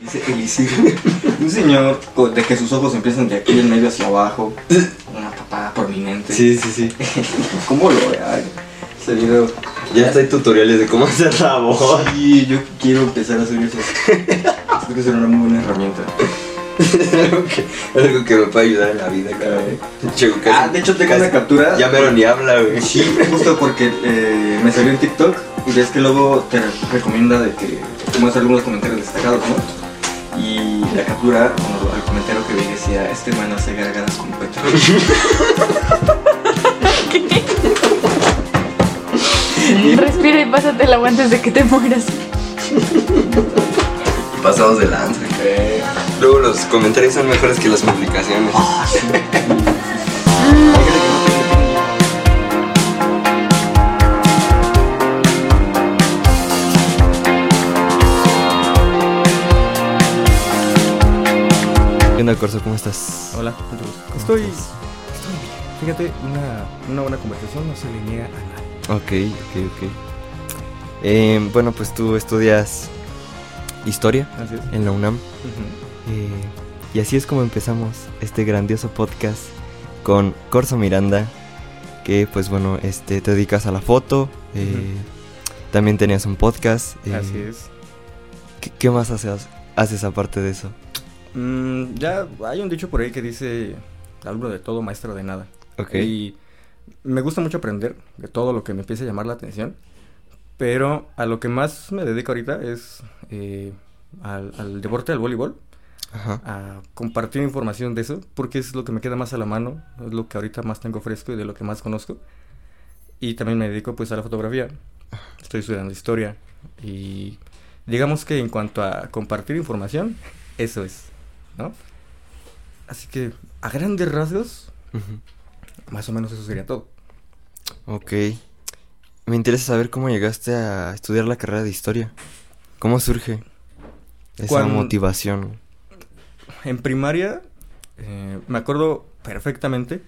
dice Elisir. Un señor de que sus ojos empiezan de aquí en medio hacia abajo. Una papada prominente. Sí, sí, sí. ¿Cómo lo? Ese video. Ya está hay tutoriales de cómo hacer la voz. Sí, yo quiero empezar a hacer eso. Creo que será una muy buena herramienta. algo, que, algo que me puede ayudar en la vida. Che, casi- Ah, de hecho tengo una captura. Ya mero ni habla, güey. Sí, justo porque eh, me salió en TikTok y ves que luego te recomienda de que te muestra algunos comentarios destacados, ¿no? Y la captura, bueno, el comentario que vi decía, este man hace gargaras con Petro. Respira y pásate el agua antes de que te mueras. Pasados de lanza. Luego los comentarios son mejores que las publicaciones. ¿Qué onda, Corso? ¿Cómo estás? Hola, mucho gusto. Estoy, estoy bien. Fíjate, una, una buena conversación no se le niega a nadie. Ok, ok, ok. Eh, bueno, pues tú estudias historia Así es. en la UNAM. Eh, y así es como empezamos este grandioso podcast con Corso Miranda, que pues bueno, este, te dedicas a la foto, eh, también tenías un podcast. eh, Así es. ¿qué, qué más haces, haces aparte de eso? Mm, ya hay un dicho por ahí que dice, algo de todo, maestro de nada. Ok. Y me gusta mucho aprender de todo lo que me empiece a llamar la atención. Pero a lo que más me dedico ahorita es eh, al, al deporte, al voleibol. Ajá. a compartir información de eso, porque es lo que me queda más a la mano, es lo que ahorita más tengo fresco y de lo que más conozco. Y también me dedico pues a la fotografía. Estoy estudiando historia y digamos que en cuanto a compartir información, eso es, ¿no? Así que a grandes rasgos, más o menos eso sería todo. Ok. Me interesa saber cómo llegaste a estudiar la carrera de historia. ¿Cómo surge esa motivación? En primaria, eh, me acuerdo perfectamente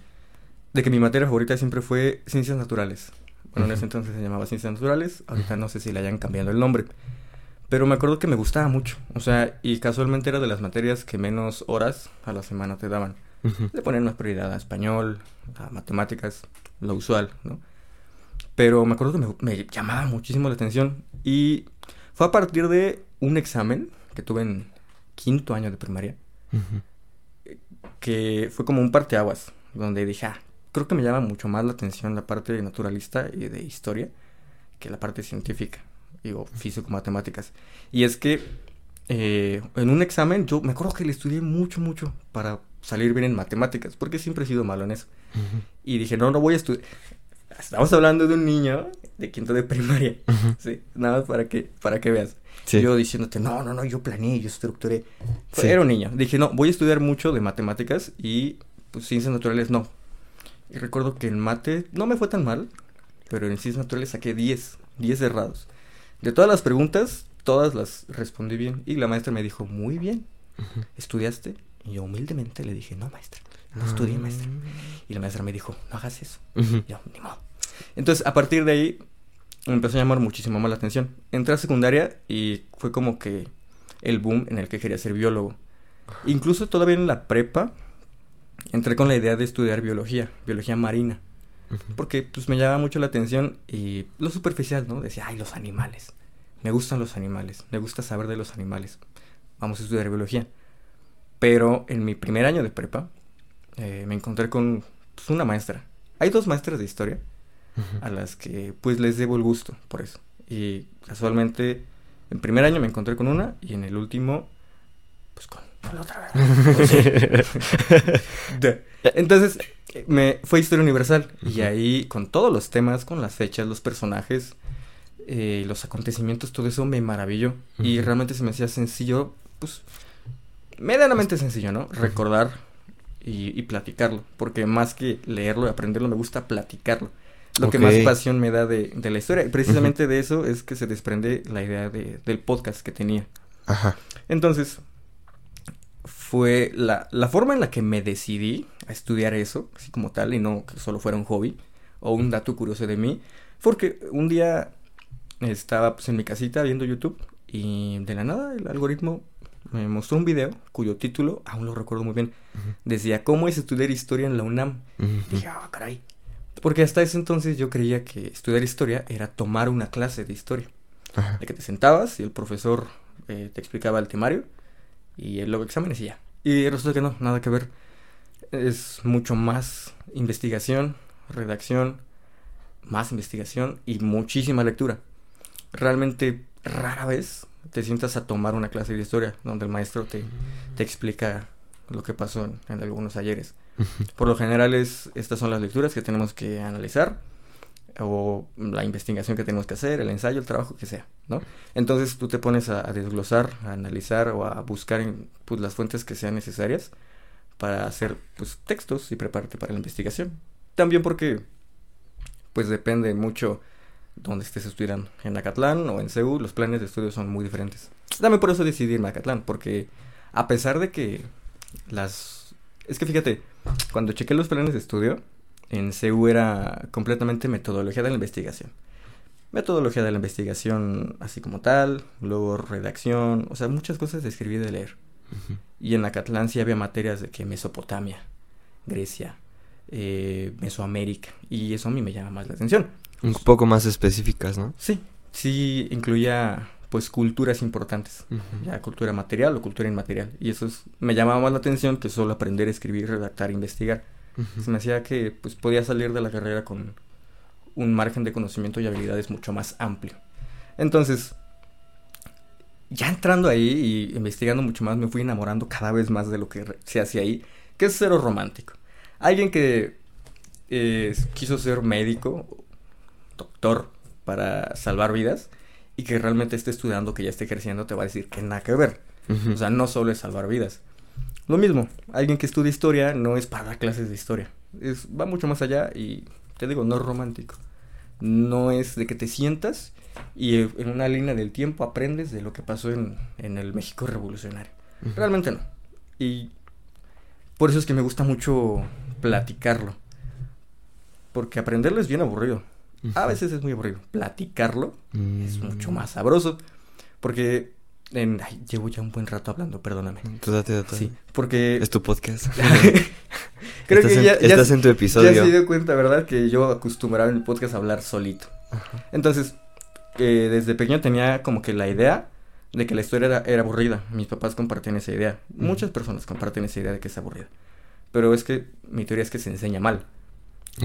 de que mi materia favorita siempre fue ciencias naturales. Bueno, en ese entonces se llamaba ciencias naturales, ahorita no sé si le hayan cambiado el nombre. Pero me acuerdo que me gustaba mucho, o sea, y casualmente era de las materias que menos horas a la semana te daban. Le ponían más prioridad a español, a matemáticas, lo usual, ¿no? Pero me acuerdo que me, me llamaba muchísimo la atención y fue a partir de un examen que tuve en quinto año de primaria que fue como un parteaguas, donde dije, ah, creo que me llama mucho más la atención la parte naturalista y de historia que la parte científica, digo, físico-matemáticas. Y es que eh, en un examen yo me acuerdo que le estudié mucho, mucho para salir bien en matemáticas, porque siempre he sido malo en eso. Ujú. Y dije, no, no voy a estudiar. Estamos hablando de un niño de quinto de primaria, Ujú. sí, nada más para que, para que veas. Sí. Yo diciéndote, no, no, no, yo planeé, yo estructuré. Sí. Era un niño. Dije, no, voy a estudiar mucho de matemáticas y pues ciencias naturales no. Y recuerdo que en mate no me fue tan mal, pero en ciencias naturales saqué 10, 10 cerrados. De todas las preguntas, todas las respondí bien. Y la maestra me dijo, muy bien. ¿estudiaste? Y yo humildemente le dije, no, maestra, no estudié, maestra. Y la maestra me dijo, no hagas eso. Yo, ni modo. Entonces, a partir de ahí, me empezó a llamar muchísimo más la atención. Entré a secundaria y fue como que el boom en el que quería ser biólogo. Incluso todavía en la prepa, entré con la idea de estudiar biología, biología marina. Porque pues me llamaba mucho la atención y lo superficial, ¿no? Decía, ay, los animales. Me gustan los animales, me gusta saber de los animales. Vamos a estudiar biología. Pero en mi primer año de prepa, eh, me encontré con pues, una maestra. Hay dos maestras de historia a las que pues les debo el gusto por eso. Y casualmente en primer año me encontré con una y en el último pues con, Entonces me fue historia universal y ahí con todos los temas, con las fechas, los personajes, eh, los acontecimientos, todo eso me maravilló y realmente se me hacía sencillo, pues medianamente sencillo, ¿no? Recordar y, y platicarlo, porque más que leerlo y aprenderlo me gusta platicarlo. Lo que más pasión me da de, de la historia. Y precisamente de eso es que se desprende la idea de- del podcast que tenía. Ajá. Entonces, fue la, la forma en la que me decidí a estudiar eso, así como tal, y no que solo fuera un hobby o un dato curioso de mí, porque un día estaba pues, en mi casita viendo YouTube y de la nada el algoritmo me mostró un video cuyo título, aún lo recuerdo muy bien, decía, ¿cómo es estudiar historia en la UNAM? Dije, ah, caray. Porque hasta ese entonces yo creía que estudiar historia era tomar una clase de historia. De que te sentabas y el profesor eh, te explicaba el temario y luego exámenes y ya. Y resulta que no, nada que ver. Es mucho más investigación, redacción, más investigación y muchísima lectura. Realmente rara vez te sientas a tomar una clase de historia donde el maestro te, te explica lo que pasó en, en algunos ayeres. Por lo general es, estas son las lecturas que tenemos que analizar o la investigación que tenemos que hacer, el ensayo, el trabajo que sea, ¿no? Entonces tú te pones a, desglosar, a analizar o a buscar pues, las fuentes que sean necesarias para hacer pues textos y prepararte para la investigación. También porque pues depende mucho donde estés estudiando. En Acatlán o en CEU los planes de estudio son muy diferentes. También por eso decidí irme a Acatlán, porque a pesar de que las... Es que fíjate, cuando chequé los planes de estudio, en CEU era completamente metodología de la investigación. Metodología de la investigación así como tal, luego redacción, o sea, muchas cosas de escribir y de leer. Y en Acatlán sí había materias de que Mesopotamia, Grecia, eh, Mesoamérica, y eso a mí me llama más la atención. Un poco más específicas, ¿no? Sí, sí incluía pues culturas importantes, ya cultura material o cultura inmaterial, y eso es- me llamaba más la atención que solo aprender a escribir, redactar, investigar. Se me hacía que pues podía salir de la carrera con un margen de conocimiento y habilidades mucho más amplio. Entonces, ya entrando ahí y investigando mucho más, me fui enamorando cada vez más de lo que se hacía ahí, que es cero romántico. Alguien que eh, quiso ser médico, doctor, para salvar vidas, y que realmente esté estudiando, que ya esté ejerciendo, te va a decir que nada que ver. O sea, no solo es salvar vidas. Lo mismo, alguien que estudia historia no es para dar clases de historia. Es, va mucho más allá y te digo, no es romántico. No es de que te sientas y eh, en una línea del tiempo aprendes de lo que pasó en, en el México revolucionario. Realmente no. Y por eso es que me gusta mucho platicarlo. Porque aprenderlo es bien aburrido. A veces es muy aburrido. Platicarlo es Mm. mucho más sabroso. Porque en- ay, llevo ya un buen rato hablando, perdóname. Tú date, date. Sí, porque Es tu podcast. creo estás que en, ya, ya, estás en tu episodio. ya se dio cuenta, ¿verdad? Que yo acostumbraba en el podcast a hablar solito. Ajá. Entonces, eh, desde pequeño tenía como que la idea de que la historia era, era aburrida. Mis papás compartían esa idea. Muchas personas comparten esa idea de que es aburrida. Pero es que mi teoría es que se enseña mal.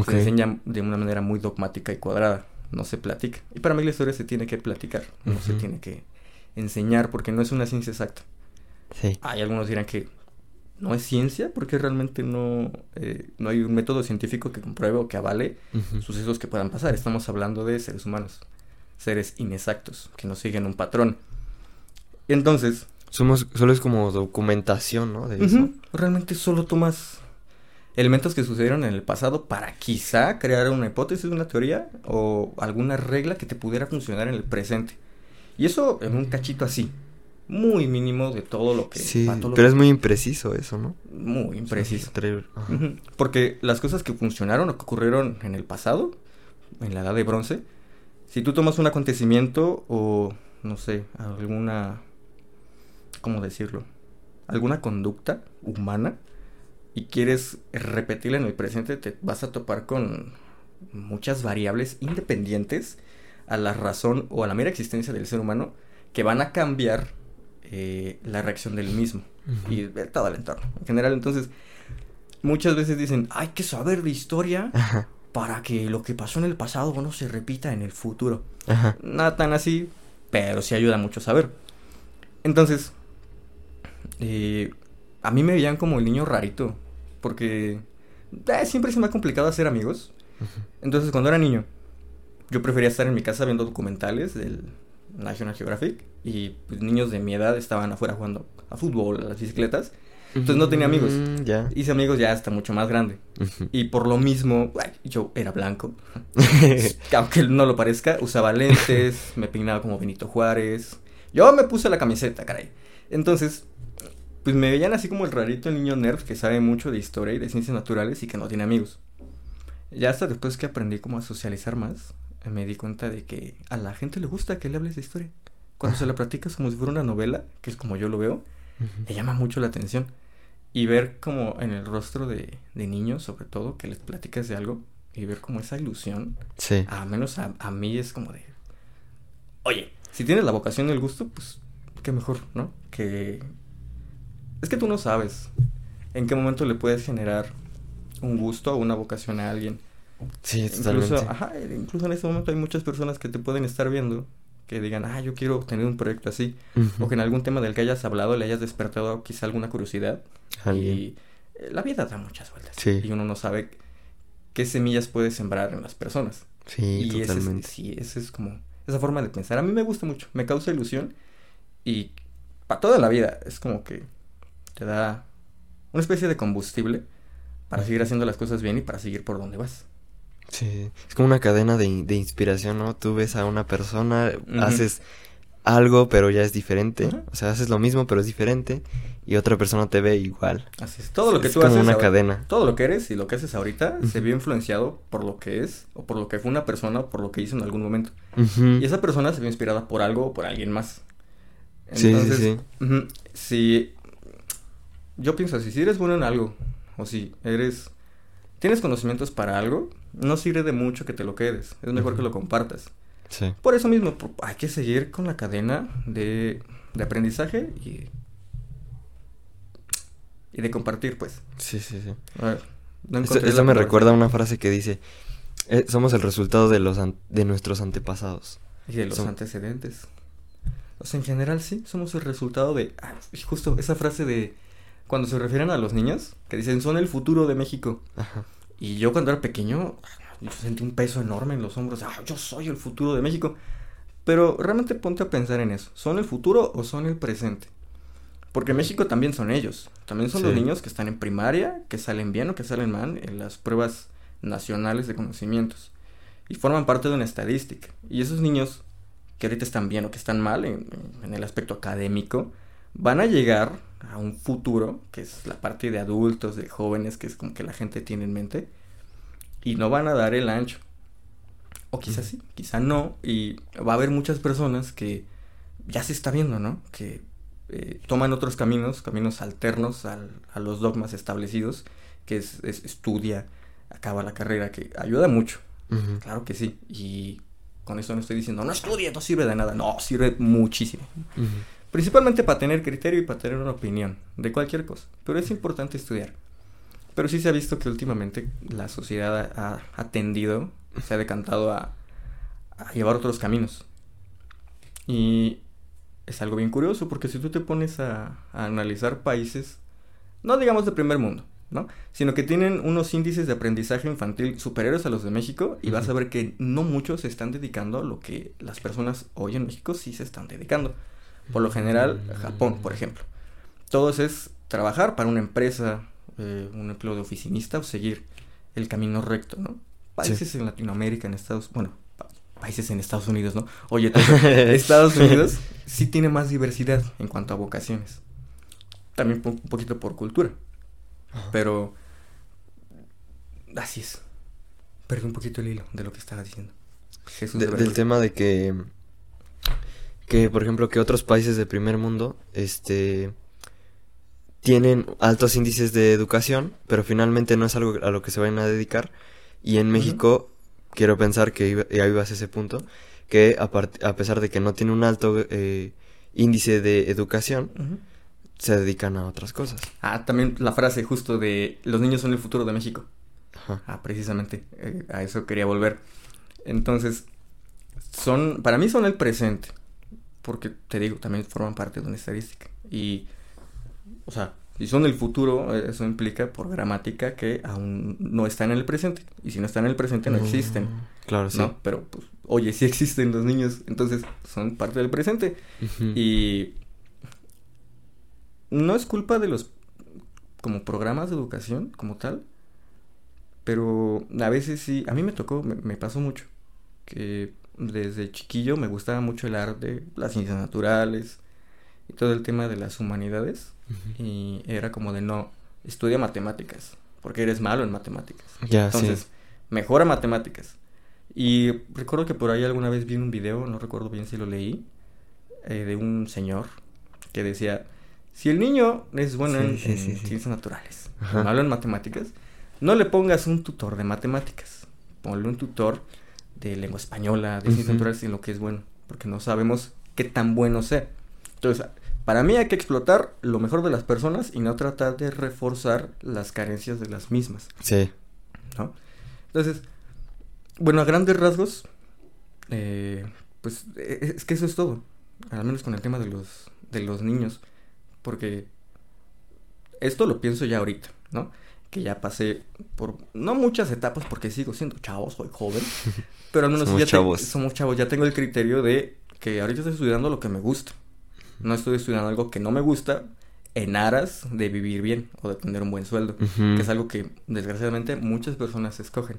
Se enseña de una manera muy dogmática y cuadrada. No se platica. Y para mí la historia se tiene que platicar. No se tiene que enseñar porque no es una ciencia exacta. Sí. Hay algunos dirán que no es ciencia porque realmente no, eh, no hay un método científico que compruebe o que avale sucesos que puedan pasar. Estamos hablando de seres humanos, seres inexactos, que no siguen un patrón. Entonces, Somos, solo es como documentación, ¿no? De eso. ujú, realmente solo tomas elementos que sucedieron en el pasado para quizá crear una hipótesis, una teoría o alguna regla que te pudiera funcionar en el presente. Y eso en un cachito así, muy mínimo de todo lo que... Sí, lo pero que- es muy impreciso eso, ¿no? muy impreciso. Ajá. Porque las cosas que funcionaron o que ocurrieron en el pasado, en la edad de bronce, si tú tomas un acontecimiento o, no sé, alguna, ¿cómo decirlo? Alguna conducta humana y quieres repetirla en el presente, te vas a topar con muchas variables independientes a la razón o a la mera existencia del ser humano que van a cambiar eh, la reacción del mismo y de todo el entorno. En general, entonces, muchas veces dicen, hay que saber de historia Ajá. para que lo que pasó en el pasado no se repita en el futuro. Ajá. Nada tan así, pero sí ayuda mucho saber. Entonces, eh, a mí me veían como el niño rarito, porque eh, siempre se me ha complicado hacer amigos. Entonces, cuando era niño, yo prefería estar en mi casa viendo documentales del National Geographic y pues, niños de mi edad estaban afuera jugando a fútbol, a las bicicletas. Entonces no tenía amigos. Mm, ya. Hice amigos ya hasta mucho más grande. Ujú. Y por lo mismo, ay, yo era blanco. que aunque no lo parezca, usaba lentes, me peinaba como Benito Juárez. Yo me puse la camiseta, caray. Entonces, pues me veían así como el rarito el niño nerd que sabe mucho de historia y de ciencias naturales y que no tiene amigos. Ya hasta después que aprendí como a socializar más, me di cuenta de que a la gente le gusta que le hables de historia. Cuando se la platicas como si fuera una novela, que es como yo lo veo, me llama mucho la atención. Y ver como en el rostro de, de niños, sobre todo, que les platicas de algo, y ver como esa ilusión, Sí. menos a, a mí es como de, oye, si tienes la vocación y el gusto, pues qué mejor, ¿no? Que es que tú no sabes en qué momento le puedes generar un gusto o una vocación a alguien. Sí, totalmente. Incluso, ajá, incluso en este momento hay muchas personas que te pueden estar viendo que digan, ah, yo quiero tener un proyecto así, o que en algún tema del que hayas hablado le hayas despertado quizá alguna curiosidad. Alguien. Y eh, la vida da muchas vueltas. Sí. Y uno no sabe qué semillas puede sembrar en las personas. Sí, y ese es, totalmente. sí, esa es como esa forma de pensar. A mí me gusta mucho, me causa ilusión y para toda la vida es como que te da una especie de combustible para seguir haciendo las cosas bien y para seguir por donde vas. Sí, es como una cadena de, de inspiración, ¿no? Tú ves a una persona, haces algo, pero ya es diferente. O sea, haces lo mismo, pero es diferente. Y otra persona te ve igual. Así es. Todo lo que Es tú como haces una ahora- cadena. Todo lo que eres y lo que haces ahorita se vio influenciado por lo que es o por lo que fue una persona o por lo que hizo en algún momento. Y esa persona se vio inspirada por algo o por alguien más. Sí, sí, sí. ujú, si yo pienso así, si eres bueno en algo o si eres tienes conocimientos para algo, no sirve de mucho que te lo quedes. Es mejor que lo compartas. Sí. Por eso mismo por- hay que seguir con la cadena de, de aprendizaje y y de compartir, pues. Sí, sí, sí. A ver, no Esto, encontré esto la me recuerda a una frase que dice, "Eh, somos el resultado de, los an- de nuestros antepasados. Y de los antecedentes. O sea, en general sí, somos el resultado de... ah, justo esa frase de... Cuando se refieren a los niños, que dicen, son el futuro de México. Ajá. Y yo cuando era pequeño, yo sentí un peso enorme en los hombros. Ah, yo soy el futuro de México. Pero realmente ponte a pensar en eso. ¿Son el futuro o son el presente? Porque México también son ellos. También son los niños que están en primaria, que salen bien o que salen mal en las pruebas nacionales de conocimientos. Y forman parte de una estadística. Y esos niños que ahorita están bien o que están mal en, en el aspecto académico, van a llegar a un futuro, que es la parte de adultos, de jóvenes, que es como que la gente tiene en mente, y no van a dar el ancho. O quizás sí, quizá no, y va a haber muchas personas que ya se está viendo, ¿no? Que eh, toman otros caminos, caminos alternos al- a los dogmas establecidos, que es, es estudia, acaba la carrera, que ayuda mucho, claro que sí, y con eso no estoy diciendo, no estudie, no sirve de nada, no, sirve muchísimo. Principalmente para tener criterio y para tener una opinión de cualquier cosa. Pero es importante estudiar. Pero sí se ha visto que últimamente la sociedad ha, ha tendido, se ha decantado a, a llevar otros caminos. Y es algo bien curioso porque si tú te pones a, a analizar países, no digamos de primer mundo, ¿no? Sino que tienen unos índices de aprendizaje infantil superiores a los de México y vas a ver que no muchos se están dedicando a lo que las personas hoy en México sí se están dedicando. Por lo general, Japón, por ejemplo. Todos es trabajar para una empresa, eh, un empleo de oficinista o seguir el camino recto, ¿no? Países en Latinoamérica, en Estados bueno, pa- países en Estados Unidos, ¿no? Oye, Estados Unidos sí tiene más diversidad en cuanto a vocaciones. También un poquito por cultura. Pero así es. Perdí un poquito el hilo de lo que estaba diciendo. Jesús De- de del tema de que que por ejemplo que otros países de primer mundo este tienen altos índices de educación pero finalmente no es algo a lo que se vayan a dedicar y en. México quiero pensar que iba, ya ibas a ese punto que a pesar de que no tiene un alto eh, índice de educación se dedican a otras cosas Ah, también la frase justo de los niños son el futuro de México. Ajá. Ah, precisamente, eh, a eso quería volver. Entonces, son, para mí son el presente, porque te digo, también forman parte de una estadística. Y, o sea, si son el futuro, eh, eso implica por gramática que aún no están en el presente. Y si no están en el presente, no existen. Mm, claro sí ¿No? Pero, pues, oye, sí existen los niños, entonces son parte del presente. Y no es culpa de los como programas de educación como tal, pero a veces sí, a mí me tocó, me, me pasó mucho, que desde chiquillo me gustaba mucho el arte, las ciencias naturales y todo el tema de las humanidades y era como de no, estudia matemáticas, porque eres malo en matemáticas. ya Entonces, sí mejora matemáticas. Y recuerdo que por ahí alguna vez vi un video, no recuerdo bien si lo leí, eh, de un señor que decía Si el niño es bueno Sí, en, sí, en sí, sí. ciencias naturales, malo en matemáticas, no le pongas un tutor de matemáticas. Ponle un tutor de lengua española, de ciencias Ujú. naturales en lo que es bueno, porque no sabemos qué tan bueno sea. Entonces, para mí hay que explotar lo mejor de las personas y no tratar de reforzar las carencias de las mismas. Sí. ¿no? Entonces, bueno, a grandes rasgos, eh, pues e- es que eso es todo, al menos con el tema de los, de los niños, porque esto lo pienso ya ahorita, ¿no? Que ya pasé por, no muchas etapas, porque sigo siendo chavo, soy joven, pero al menos Somos ya te- chavos. somos chavos, ya tengo el criterio de que ahorita estoy estudiando lo que me gusta, no estoy estudiando algo que no me gusta en aras de vivir bien o de tener un buen sueldo que es algo que desgraciadamente muchas personas escogen.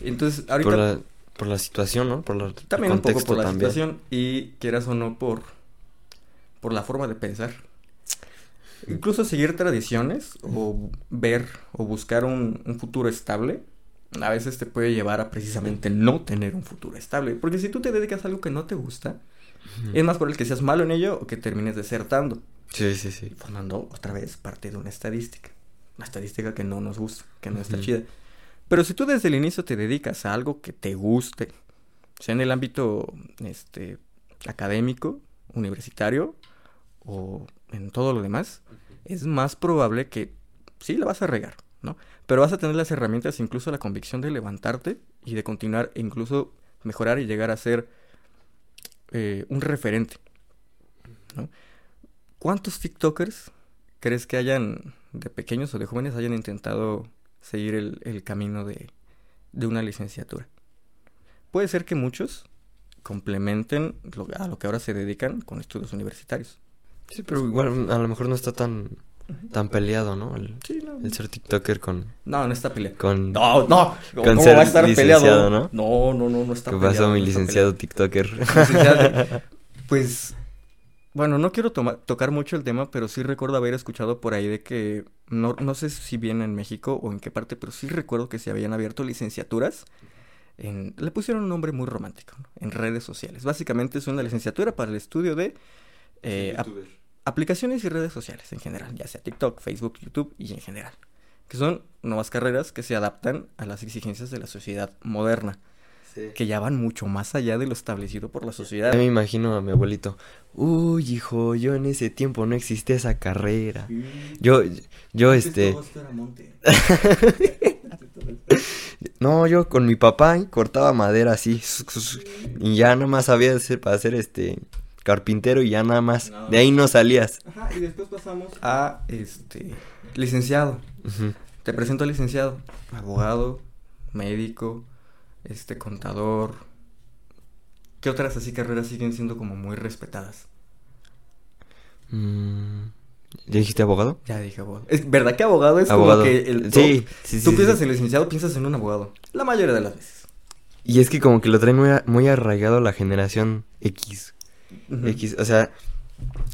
Entonces, ahorita Por la, por la situación, ¿no? Por la, el también un poco por la también. situación y quieras o no por por la forma de pensar. Incluso seguir tradiciones o ver o buscar un, un futuro estable a veces te puede llevar a precisamente no tener un futuro estable. Porque si tú te dedicas a algo que no te gusta, es más por el que seas malo en ello o que termines desertando. Sí, sí, sí. formando otra vez parte de una estadística. Una estadística que no nos gusta, que no está chida. Pero si tú desde el inicio te dedicas a algo que te guste, sea en el ámbito este, académico, universitario o en todo lo demás, es más probable que sí la vas a regar, ¿no? Pero vas a tener las herramientas, incluso la convicción de levantarte y de continuar e incluso mejorar y llegar a ser eh, un referente. ¿Cuántos TikTokers crees que hayan, de pequeños o de jóvenes, hayan intentado seguir el, camino de, de una licenciatura? Puede ser que muchos complementen a lo que ahora se dedican con estudios universitarios. Sí, pero igual a lo mejor no está tan, tan peleado, ¿no? El, Sí, no. el ser TikToker con... No, no está peleado. con No, no. Con ¿Cómo ser va a estar licenciado, peleado? ¿no? No, no, no, no está ¿Qué peleado. pasó, mi no licenciado. TikToker? Licenciado, Pues, bueno, no quiero toma- tocar mucho el tema, pero sí recuerdo haber escuchado por ahí de que, no, no sé si bien en México o en qué parte, pero sí recuerdo que se habían abierto licenciaturas. En, le pusieron un nombre muy romántico, ¿no? En redes sociales. Básicamente es una licenciatura para el estudio de eh, ap- aplicaciones y redes sociales en general, ya sea TikTok, Facebook, YouTube y en general. Que son nuevas carreras que se adaptan a las exigencias de la sociedad moderna, que ya van mucho más allá de lo establecido por la sociedad. Ya me imagino a mi abuelito. Uy, hijo, yo en ese tiempo no existía esa carrera. Yo, yo, este... No, yo con mi papá cortaba madera así. Y ya nada más sabía hacer para hacer este carpintero y ya nada más. No. De ahí no salías. Ajá, y después pasamos a este licenciado. Te presento al licenciado, abogado, médico, este contador. ¿Qué otras así carreras siguen siendo como muy respetadas? Mm, ¿Ya dijiste abogado? Ya dije abogado. Es verdad que abogado es abogado. como que el top. sí, sí, Tú sí, piensas sí. en licenciado, piensas en un abogado. La mayoría de las veces. Y es que como que lo trae muy, a- muy arraigado la generación X. X. O sea,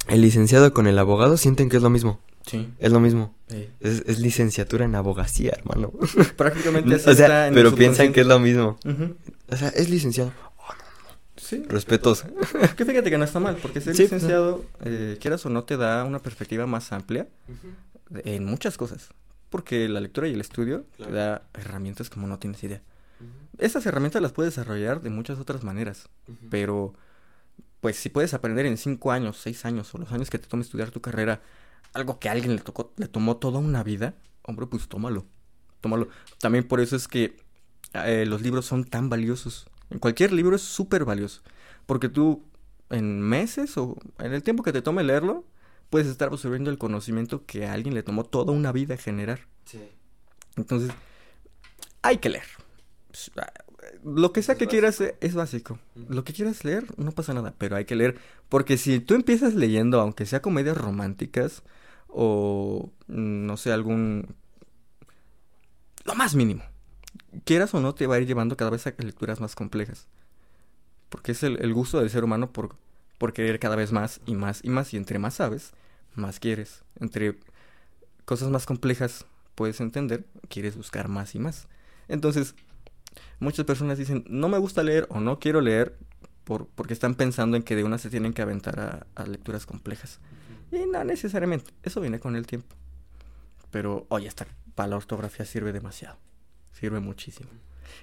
el licenciado con el abogado sienten que es lo mismo. Sí. Es lo mismo. sí. Es, es licenciatura en abogacía, hermano. Prácticamente así o sea, está en pero piensan que es lo mismo. O sea, es licenciado. Sí. Respetos. Que fíjate que no está mal, porque ser Sí, pues, licenciado, eh, quieras o no, te da una perspectiva más amplia en muchas cosas. Porque la lectura y el estudio Claro. te da herramientas como no tienes idea. Esas herramientas las puedes desarrollar de muchas otras maneras, pero pues si puedes aprender en cinco años, seis años o los años que te tome estudiar tu carrera, algo que a alguien le tocó, le tomó toda una vida, hombre, pues tómalo, tómalo. También por eso es que eh, los libros son tan valiosos. En cualquier libro es súper valioso, porque tú en meses o en el tiempo que te tome leerlo, puedes estar absorbiendo el conocimiento que a alguien le tomó toda una vida generar. Entonces, hay que leer. Lo que sea que quieras eh, es básico. Lo que quieras leer, no pasa nada, pero hay que leer. Porque si tú empiezas leyendo, aunque sea comedias románticas o, mm, no sé, algún... Lo más mínimo. Quieras o no, te va a ir llevando cada vez a lecturas más complejas. Porque es el, el gusto del ser humano por, por querer cada vez más y más y más. Y entre más sabes, más quieres. Entre cosas más complejas puedes entender, quieres buscar más y más. Entonces, muchas personas dicen, no me gusta leer o no quiero leer por, porque están pensando en que de una se tienen que aventar a, a lecturas complejas. Y no necesariamente, eso viene con el tiempo. Pero, oye, esta para la ortografía sirve demasiado. Sirve muchísimo.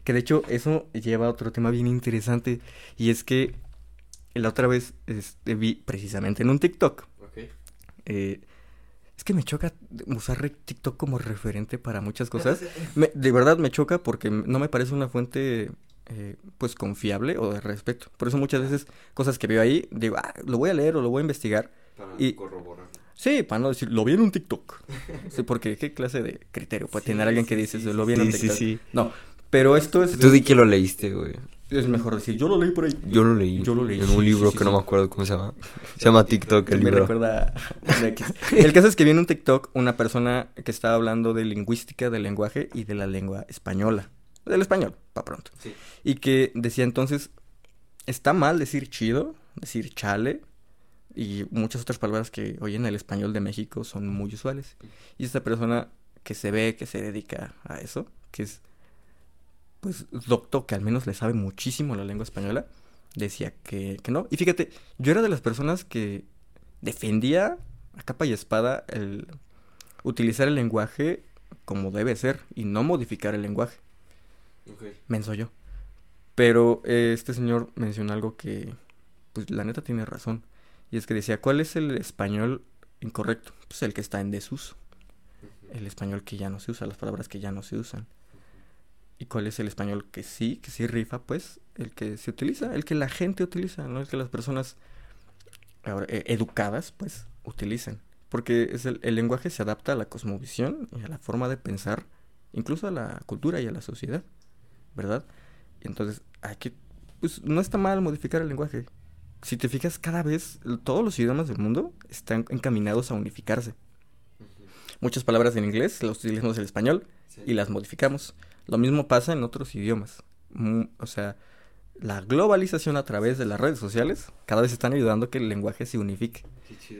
Que de hecho, eso lleva a otro tema bien interesante. Y es que la otra vez este, vi precisamente en un TikTok. eh, es que me choca usar TikTok como referente para muchas cosas. Me- de verdad me choca porque no me parece una fuente eh, pues confiable o de respeto. Por eso muchas veces cosas que veo ahí digo, ah, lo voy a leer o lo voy a investigar. Y- corroborar. Sí, para no decir, lo vi en un TikTok. Sí, porque qué clase de criterio puede Sí, tener alguien que dice, sí, lo vi en un sí, sí, TikTok. sí. No, pero esto es, Tú di que lo leíste, güey. Es mejor decir, yo lo leí por ahí. Yo lo leí. Yo lo leí, En sí, un libro sí, sí, que no me acuerdo cómo se llama. Se llama TikTok el me libro. recuerda. El caso es que vi en un TikTok una persona que estaba hablando de lingüística del lenguaje y de la lengua española. Del español, para pronto. Y que decía entonces, está mal decir chido, decir chale y muchas otras palabras que hoy en el español de México son muy usuales. Y esta persona que se ve que se dedica a eso, que es pues doctor, que al menos le sabe muchísimo la lengua española, decía que, que no. Y fíjate, yo era de las personas que defendía a capa y espada el utilizar el lenguaje como debe ser y no modificar el lenguaje. Menso yo. Pero eh, este señor mencionó algo que, pues la neta tiene razón. Y es que decía, ¿cuál es el español incorrecto? Pues el que está en desuso. El español que ya no se usa, las palabras que ya no se usan. ¿Y cuál es el español que sí, que sí rifa? Pues el que se utiliza, el que la gente utiliza, no el que las personas ahora, eh, educadas, pues, utilicen. Porque es el, el lenguaje se adapta a la cosmovisión y a la forma de pensar, incluso a la cultura y a la sociedad, ¿verdad? Y entonces, aquí, pues, no está mal modificar el lenguaje. Si te fijas, cada vez todos los idiomas del mundo están encaminados a unificarse. Muchas palabras en inglés las utilizamos en español y las modificamos. Lo mismo pasa en otros idiomas. O sea, la globalización a través de las redes sociales cada vez están ayudando a que el lenguaje se unifique.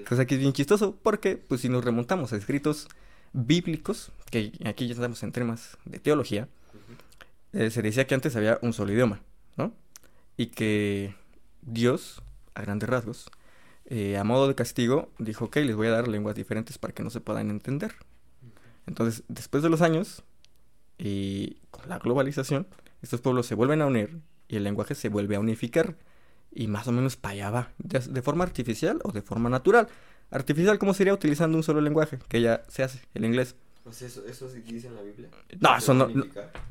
Cosa que es bien chistoso porque, pues, si nos remontamos a escritos bíblicos, que aquí ya estamos en temas de teología, eh, se decía que antes había un solo idioma, ¿no? Y que Dios, a grandes rasgos, eh, a modo de castigo, dijo, ok, les voy a dar lenguas diferentes para que no se puedan entender. Entonces, después de los años y con la globalización, estos pueblos se vuelven a unir y el lenguaje se vuelve a unificar. Y más o menos para allá va, de forma artificial o de forma natural. Artificial, ¿cómo sería utilizando un solo lenguaje? Que ya se hace, el inglés. ¿Eso, ¿Eso sí dice en la Biblia? No, eso no-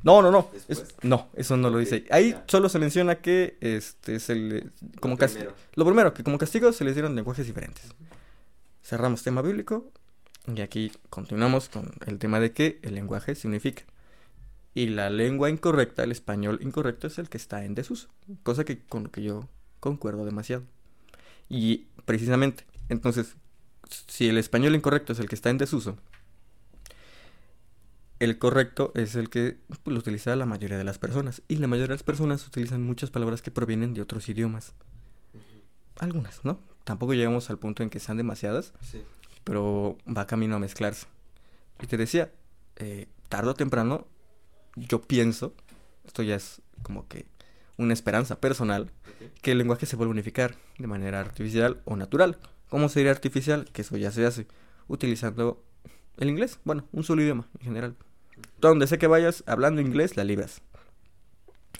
No, no, no. es- ¿Después? no, eso no lo dice. Ahí ya. solo se menciona que este es el como primero. lo primero que como castigo se les dieron lenguajes diferentes. Cerramos tema bíblico y aquí continuamos con el tema de que el lenguaje se unifica. Y la lengua incorrecta, el español incorrecto es el que está en desuso, cosa que con lo que yo concuerdo demasiado. Y precisamente, entonces, si el español incorrecto es el que está en desuso, el correcto es el que lo utiliza la mayoría de las personas. Y la mayoría de las personas utilizan muchas palabras que provienen de otros idiomas. Algunas, ¿no? Tampoco llegamos al punto en que sean demasiadas, Sí. pero va camino a mezclarse. Y te decía, eh, tarde o temprano, yo pienso, esto ya es como que una esperanza personal, que el lenguaje se vuelva a unificar de manera artificial o natural. ¿Cómo sería artificial? Que eso ya se hace utilizando el inglés, bueno, un solo idioma en general. Donde sé que vayas hablando inglés, la libras.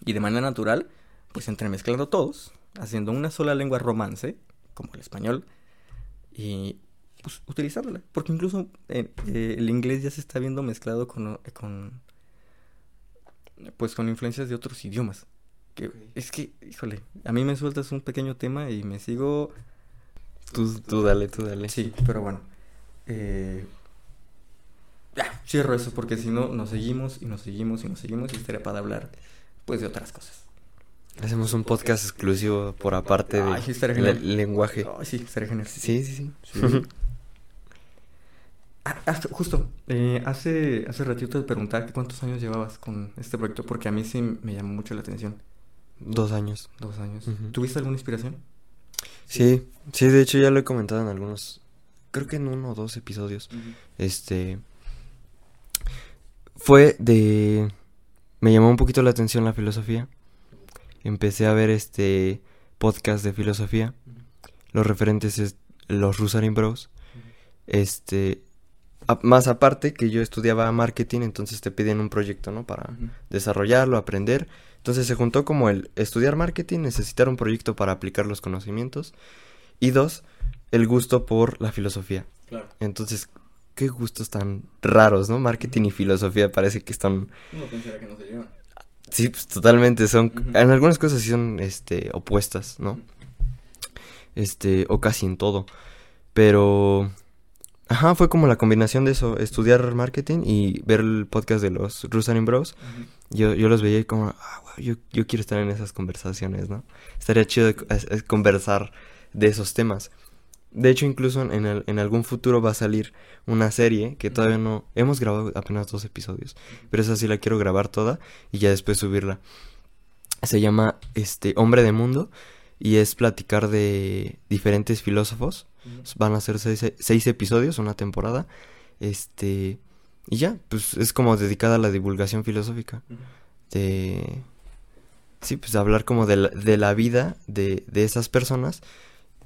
Y de manera natural, pues entremezclando todos, haciendo una sola lengua romance, como el español, y pues, utilizándola. Porque incluso eh, eh, el inglés ya se está viendo mezclado con, con pues con influencias de otros idiomas. Que. Es que, híjole, a mí me sueltas un pequeño tema y me sigo Tú, tú dale, tú dale. Sí, pero bueno. Eh, ya, cierro eso porque si no nos seguimos y nos seguimos y nos seguimos y estaría para hablar pues de otras cosas. Hacemos un podcast exclusivo por aparte del lenguaje. Ay, sí, estaría genial. Sí, sí, sí. Sí. Ah, ah, justo, eh, hace, hace ratito te preguntaba que cuántos años llevabas con este proyecto porque a mí sí me llamó mucho la atención. Dos años. Dos años. ¿Tuviste alguna inspiración? Sí, sí, de hecho ya lo he comentado en algunos, creo que en uno o dos episodios. Este fue de me llamó un poquito la atención la filosofía. Empecé a ver este podcast de filosofía. Los referentes es los Rusarin Bros este, a- más aparte que yo estudiaba marketing, entonces te piden un proyecto, ¿no? Para desarrollarlo, aprender. Entonces se juntó como el estudiar marketing, necesitar un proyecto para aplicar los conocimientos. Y dos, el gusto por la filosofía. Claro. Entonces, qué gustos tan raros, ¿no? Marketing y filosofía parece que están... Uno pensaría que no se llevan. Sí, pues totalmente son... En algunas cosas sí son, este, opuestas, ¿no? Este, o casi en todo. Pero... Ajá, fue como la combinación de eso, estudiar marketing y ver el podcast de los Rusanin Bros. Yo, yo los veía y como, ah, wow, yo, yo quiero estar en esas conversaciones, ¿no? Estaría chido de co- es- es conversar de esos temas. De hecho, incluso en, el- en algún futuro va a salir una serie que todavía no... Hemos grabado apenas dos episodios, pero esa sí la quiero grabar toda y ya después subirla. Se llama este Hombre de Mundo y es platicar de diferentes filósofos. Van a ser seis, seis episodios, una temporada. Este... Y ya, pues es como dedicada a la divulgación filosófica. De... Sí, pues hablar como de la, de la vida de, de esas personas.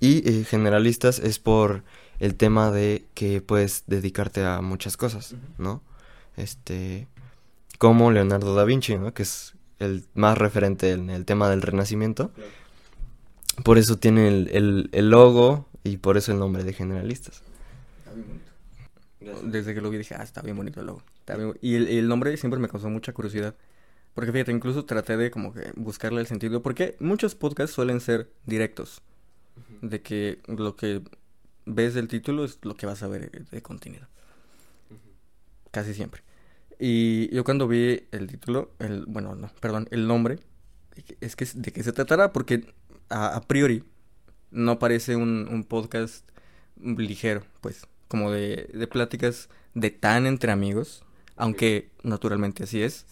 Y eh, generalistas es por el tema de que puedes dedicarte a muchas cosas, ¿no? Este... Como Leonardo da Vinci, ¿no? Que es el más referente en el tema del renacimiento. Por eso tiene el, el, el logo y por eso el nombre de generalistas. Está bien bonito. Desde que lo vi dije, ah, está bien bonito el logo. Está bien bu- Y el, el nombre siempre me causó mucha curiosidad. Porque fíjate, incluso traté de como que buscarle el sentido. Porque muchos podcasts suelen ser directos. De que lo que ves del título es lo que vas a ver de contenido. Casi siempre. Y yo cuando vi el título, el, bueno, no, perdón, el nombre, es que de qué se tratará, porque a, a priori no parece un, un podcast ligero, pues, como de, de pláticas de tan entre amigos, aunque naturalmente así es,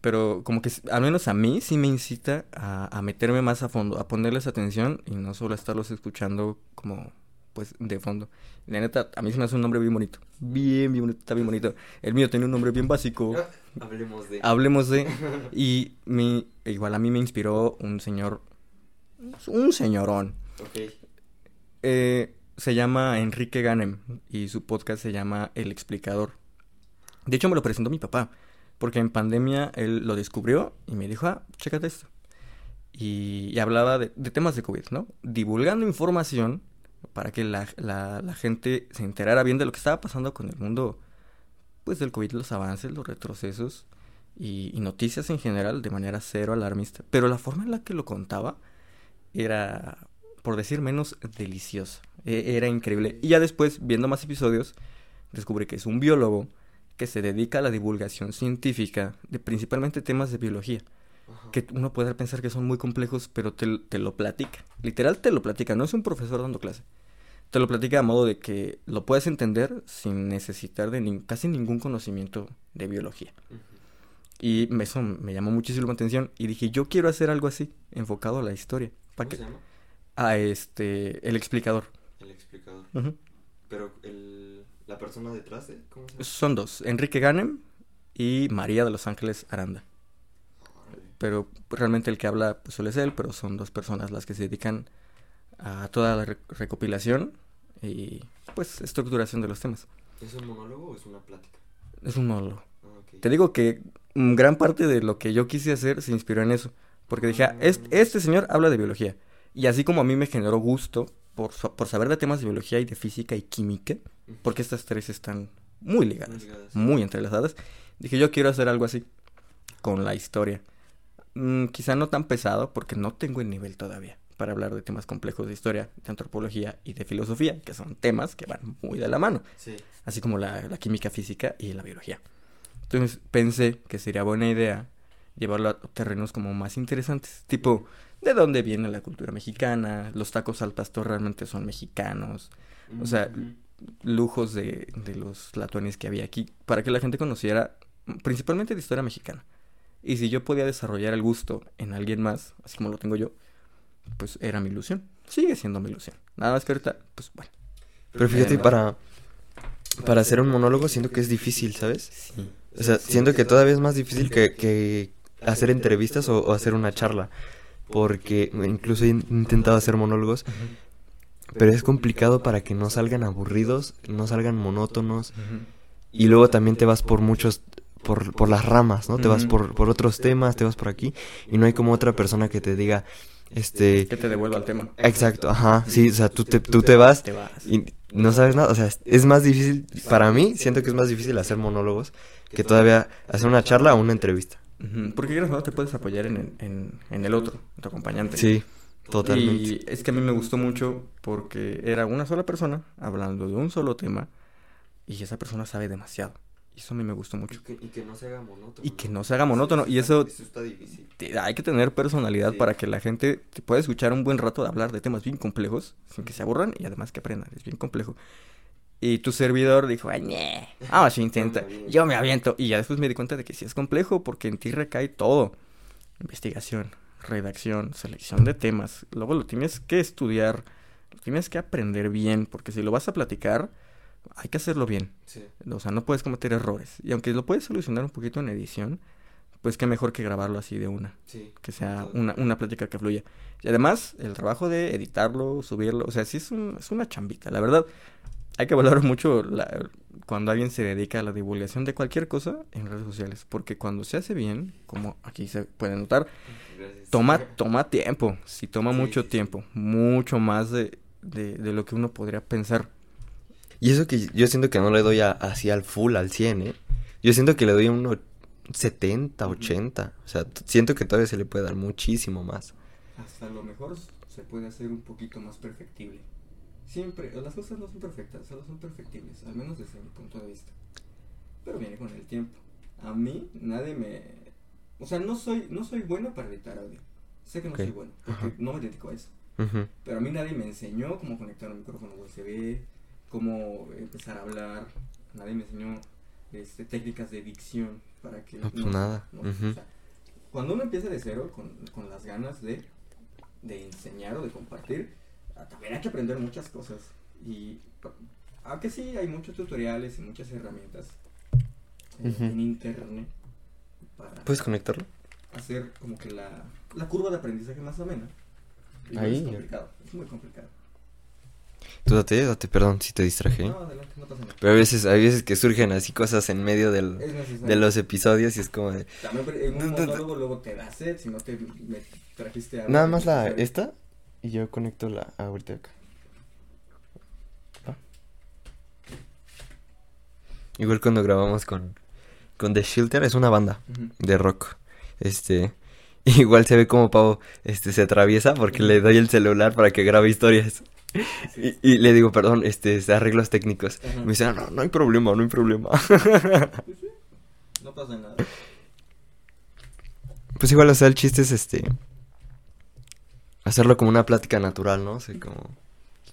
pero como que al menos a mí sí me incita a, a meterme más a fondo, a ponerles atención y no solo estarlos escuchando como pues de fondo. La neta, a mí se me hace un nombre bien bonito. Bien, bien bonito, está bien bonito. El mío tiene un nombre bien básico. Hablemos de... Hablemos de... Y mi, igual a mí me inspiró un señor... Un señorón. Ok. Eh, se llama Enrique Ganem y su podcast se llama El Explicador. De hecho, me lo presentó mi papá, porque en pandemia él lo descubrió y me dijo, ah, chécate esto. Y, y hablaba de, de temas de COVID, ¿no? Divulgando información para que la, la- la gente se enterara bien de lo que estaba pasando con el mundo, pues del COVID, los avances, los retrocesos y, y noticias en general de manera cero alarmista. Pero la forma en la que lo contaba era, por decir menos, deliciosa. E- Era increíble. Y ya después, viendo más episodios, descubrí que es un biólogo que se dedica a la divulgación científica de principalmente temas de biología. Que uno puede pensar que son muy complejos, pero te, te lo platica. Literal te lo platica, no es un profesor dando clase. Te lo platica a modo de que lo puedes entender sin necesitar de casi ningún conocimiento de biología. Y eso me llamó muchísimo la atención y dije, yo quiero hacer algo así, enfocado a la historia. ¿Para qué? llama? A este, el explicador. El explicador. Pero el, la persona detrás de... ¿Cómo se llama? Son dos, Enrique Ganem y María de Los Ángeles Aranda. Pero realmente el que habla pues, suele ser él, pero son dos personas las que se dedican a toda la re- recopilación y pues estructuración de los temas. ¿Es un monólogo o es una plática? Es un monólogo. Ah. Te digo que gran parte de lo que yo quise hacer se inspiró en eso. Porque dije, ah, es- este señor habla de biología. Y así como a mí me generó gusto por, por saber de temas de biología y de física y química, porque estas tres están muy ligadas, Muy ligadas. muy entrelazadas, dije, yo quiero hacer algo así con la historia. Mm, quizá no tan pesado, porque no tengo el nivel todavía para hablar de temas complejos de historia, de antropología y de filosofía, que son temas que van muy de la mano Sí. así como la, la química física y la biología. Entonces pensé que sería buena idea llevarlo a terrenos como más interesantes, tipo de dónde viene la cultura mexicana, los tacos al pastor realmente son mexicanos, O sea, lujos de, de los latones que había aquí, para que la gente conociera mm, principalmente de historia mexicana. Y si yo podía desarrollar el gusto en alguien más, así como lo tengo yo, pues era mi ilusión. Sigue siendo mi ilusión. Nada más que ahorita, pues bueno. Pero fíjate, para, para hacer un monólogo siento que es difícil, ¿sabes? Sí. O sea, siento que todavía es más difícil que, que hacer entrevistas o, o hacer una charla. Porque incluso he intentado hacer monólogos pero es complicado para que no salgan aburridos, no salgan monótonos y luego también te vas por muchos por, por las ramas, ¿no? Te vas por, por otros temas, te vas por aquí y no hay como otra persona que te diga este Que te devuelva al tema. exacto, ajá, sí, o sea, tú te tú te vas Te vas. y no sabes nada, o sea, es- es más difícil para mí, siento que es más difícil hacer monólogos que todavía hacer una charla o una entrevista. Porque quieras no te puedes apoyar en el, en, en el otro, en tu acompañante. Sí, totalmente. Y es que a mí me gustó mucho porque era una sola persona hablando de un solo tema y esa persona sabe demasiado. Y eso a mí me gustó mucho. y que no se haga monótono. Y que no se haga monótono. Y eso está difícil. te- hay que tener personalidad Sí. para que la gente te pueda escuchar un buen rato de hablar de temas bien complejos sin que se aburran y además que aprendan. Es bien complejo. Y tu servidor dijo, ay, ñe, vamos intenta, Yo me aviento". yo me aviento. Y ya después me di cuenta de que sí es complejo porque en ti recae todo. Investigación, redacción, selección de temas. Luego lo tienes que estudiar, lo tienes que aprender bien, porque si lo vas a platicar, hay que hacerlo bien. Sí. O sea, no puedes cometer errores. Y aunque lo puedes solucionar un poquito en edición, pues qué mejor que grabarlo así de una. Sí. Que sea una, una plática que fluya. Y además, el trabajo de editarlo, subirlo, o sea, sí es, un- es una chambita. La verdad, hay que valorar mucho la- cuando alguien se dedica a la divulgación de cualquier cosa en redes sociales. Porque cuando se hace bien, como aquí se puede notar, toma, toma tiempo. Sí, toma Sí, mucho sí, sí. tiempo. Mucho más de, de, de lo que uno podría pensar. Y eso que yo siento que no le doy a- así al full, al 100, ¿eh? Yo siento que le doy un o- 70, 80. O sea, siento que todavía se le puede dar muchísimo más. Hasta lo mejor se puede hacer un poquito más perfectible. Siempre, las cosas no son perfectas, solo son perfectibles, al menos desde mi punto de vista. Pero viene con el tiempo. A mí nadie me... O sea, no soy, no soy bueno para editar audio. Sé que no soy bueno, porque Ajá. no me dedico a eso. Pero a mí nadie me enseñó cómo conectar un micrófono USB, cómo empezar a hablar. Nadie me enseñó este, técnicas de dicción para que... No, pues nada. no, Ujú. o sea, cuando uno empieza de cero con, con las ganas de, de enseñar o de compartir, también hay que aprender muchas cosas. Y aunque sí hay muchos tutoriales y muchas herramientas eh, en internet para ¿Puedes conectarlo? hacer como que la, la curva de aprendizaje más amena. Igual Ahí. Es complicado, es muy complicado. Tú date, date, perdón si te distraje. No, adelante, no pasa nada. Pero a veces, hay veces que surgen así cosas en medio del, de los episodios y es como de... También pero en un monólogo luego te da sed si no te me trajiste algo Nada más la, esta y yo conecto la ahorita acá. Va. Igual cuando grabamos con, con The Shelter, es una banda de rock. Este, igual se ve como Pau este, se atraviesa porque le doy el celular para que grabe historias. Sí. Y, y le digo, perdón, este, es arreglos técnicos. Ajá. Me dice, "Ah, no, no hay problema, no hay problema. Pues sí, no pasa nada. Pues igual, o sea, el chiste es este. Hacerlo como una plática natural, ¿no? O sea, como.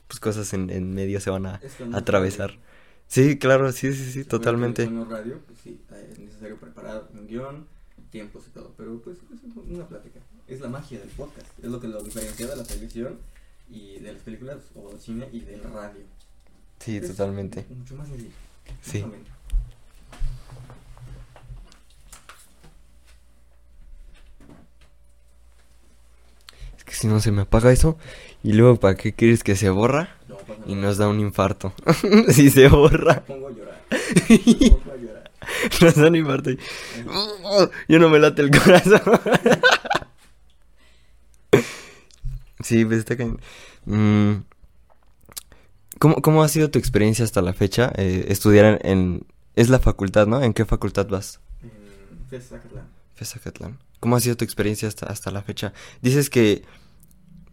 Pues cosas en, en medio se van a atravesar. radio. Sí, claro, sí, sí, sí, Se totalmente. un radio, pues sí, es necesario preparar un guion, tiempos y todo, pero pues es una plática. Es la magia del podcast, es lo que lo diferencia de la televisión y de las películas o del cine y del radio. Sí, Es totalmente. Mucho más sencillo. Sí. más ameno. Es que si no se me apaga eso. Y luego, ¿para qué quieres que se borra? No pasa Y nos da un infarto. si se borra, Me pongo a llorar. Me pongo a llorar. nos da un infarto. y- Yo no me late el corazón. sí, pues está cañón. Mm, ¿Cómo, ¿Cómo ha sido tu experiencia hasta la fecha? eh, estudiar en, en- Es la facultad, ¿no? ¿En qué facultad vas? En Zacatlán. Fezacatlán. ¿Cómo ha sido tu experiencia hasta, hasta la fecha? Dices que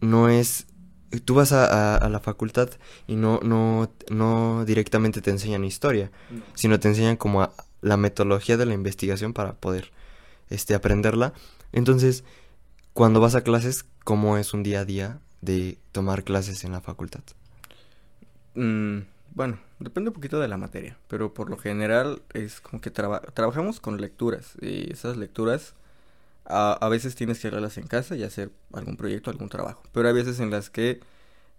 no es... Tú vas a, a- a la facultad y no, no, no directamente te enseñan historia, No. sino te enseñan como a- la metodología de la investigación para poder este, aprenderla. Entonces, cuando vas a clases, ¿cómo es un día a día de tomar clases en la facultad? Mm, bueno, depende un poquito de la materia, pero por lo general es como que traba- trabajamos con lecturas y esas lecturas a, veces tienes que leerlas en casa y hacer algún proyecto, algún trabajo, pero hay veces en las que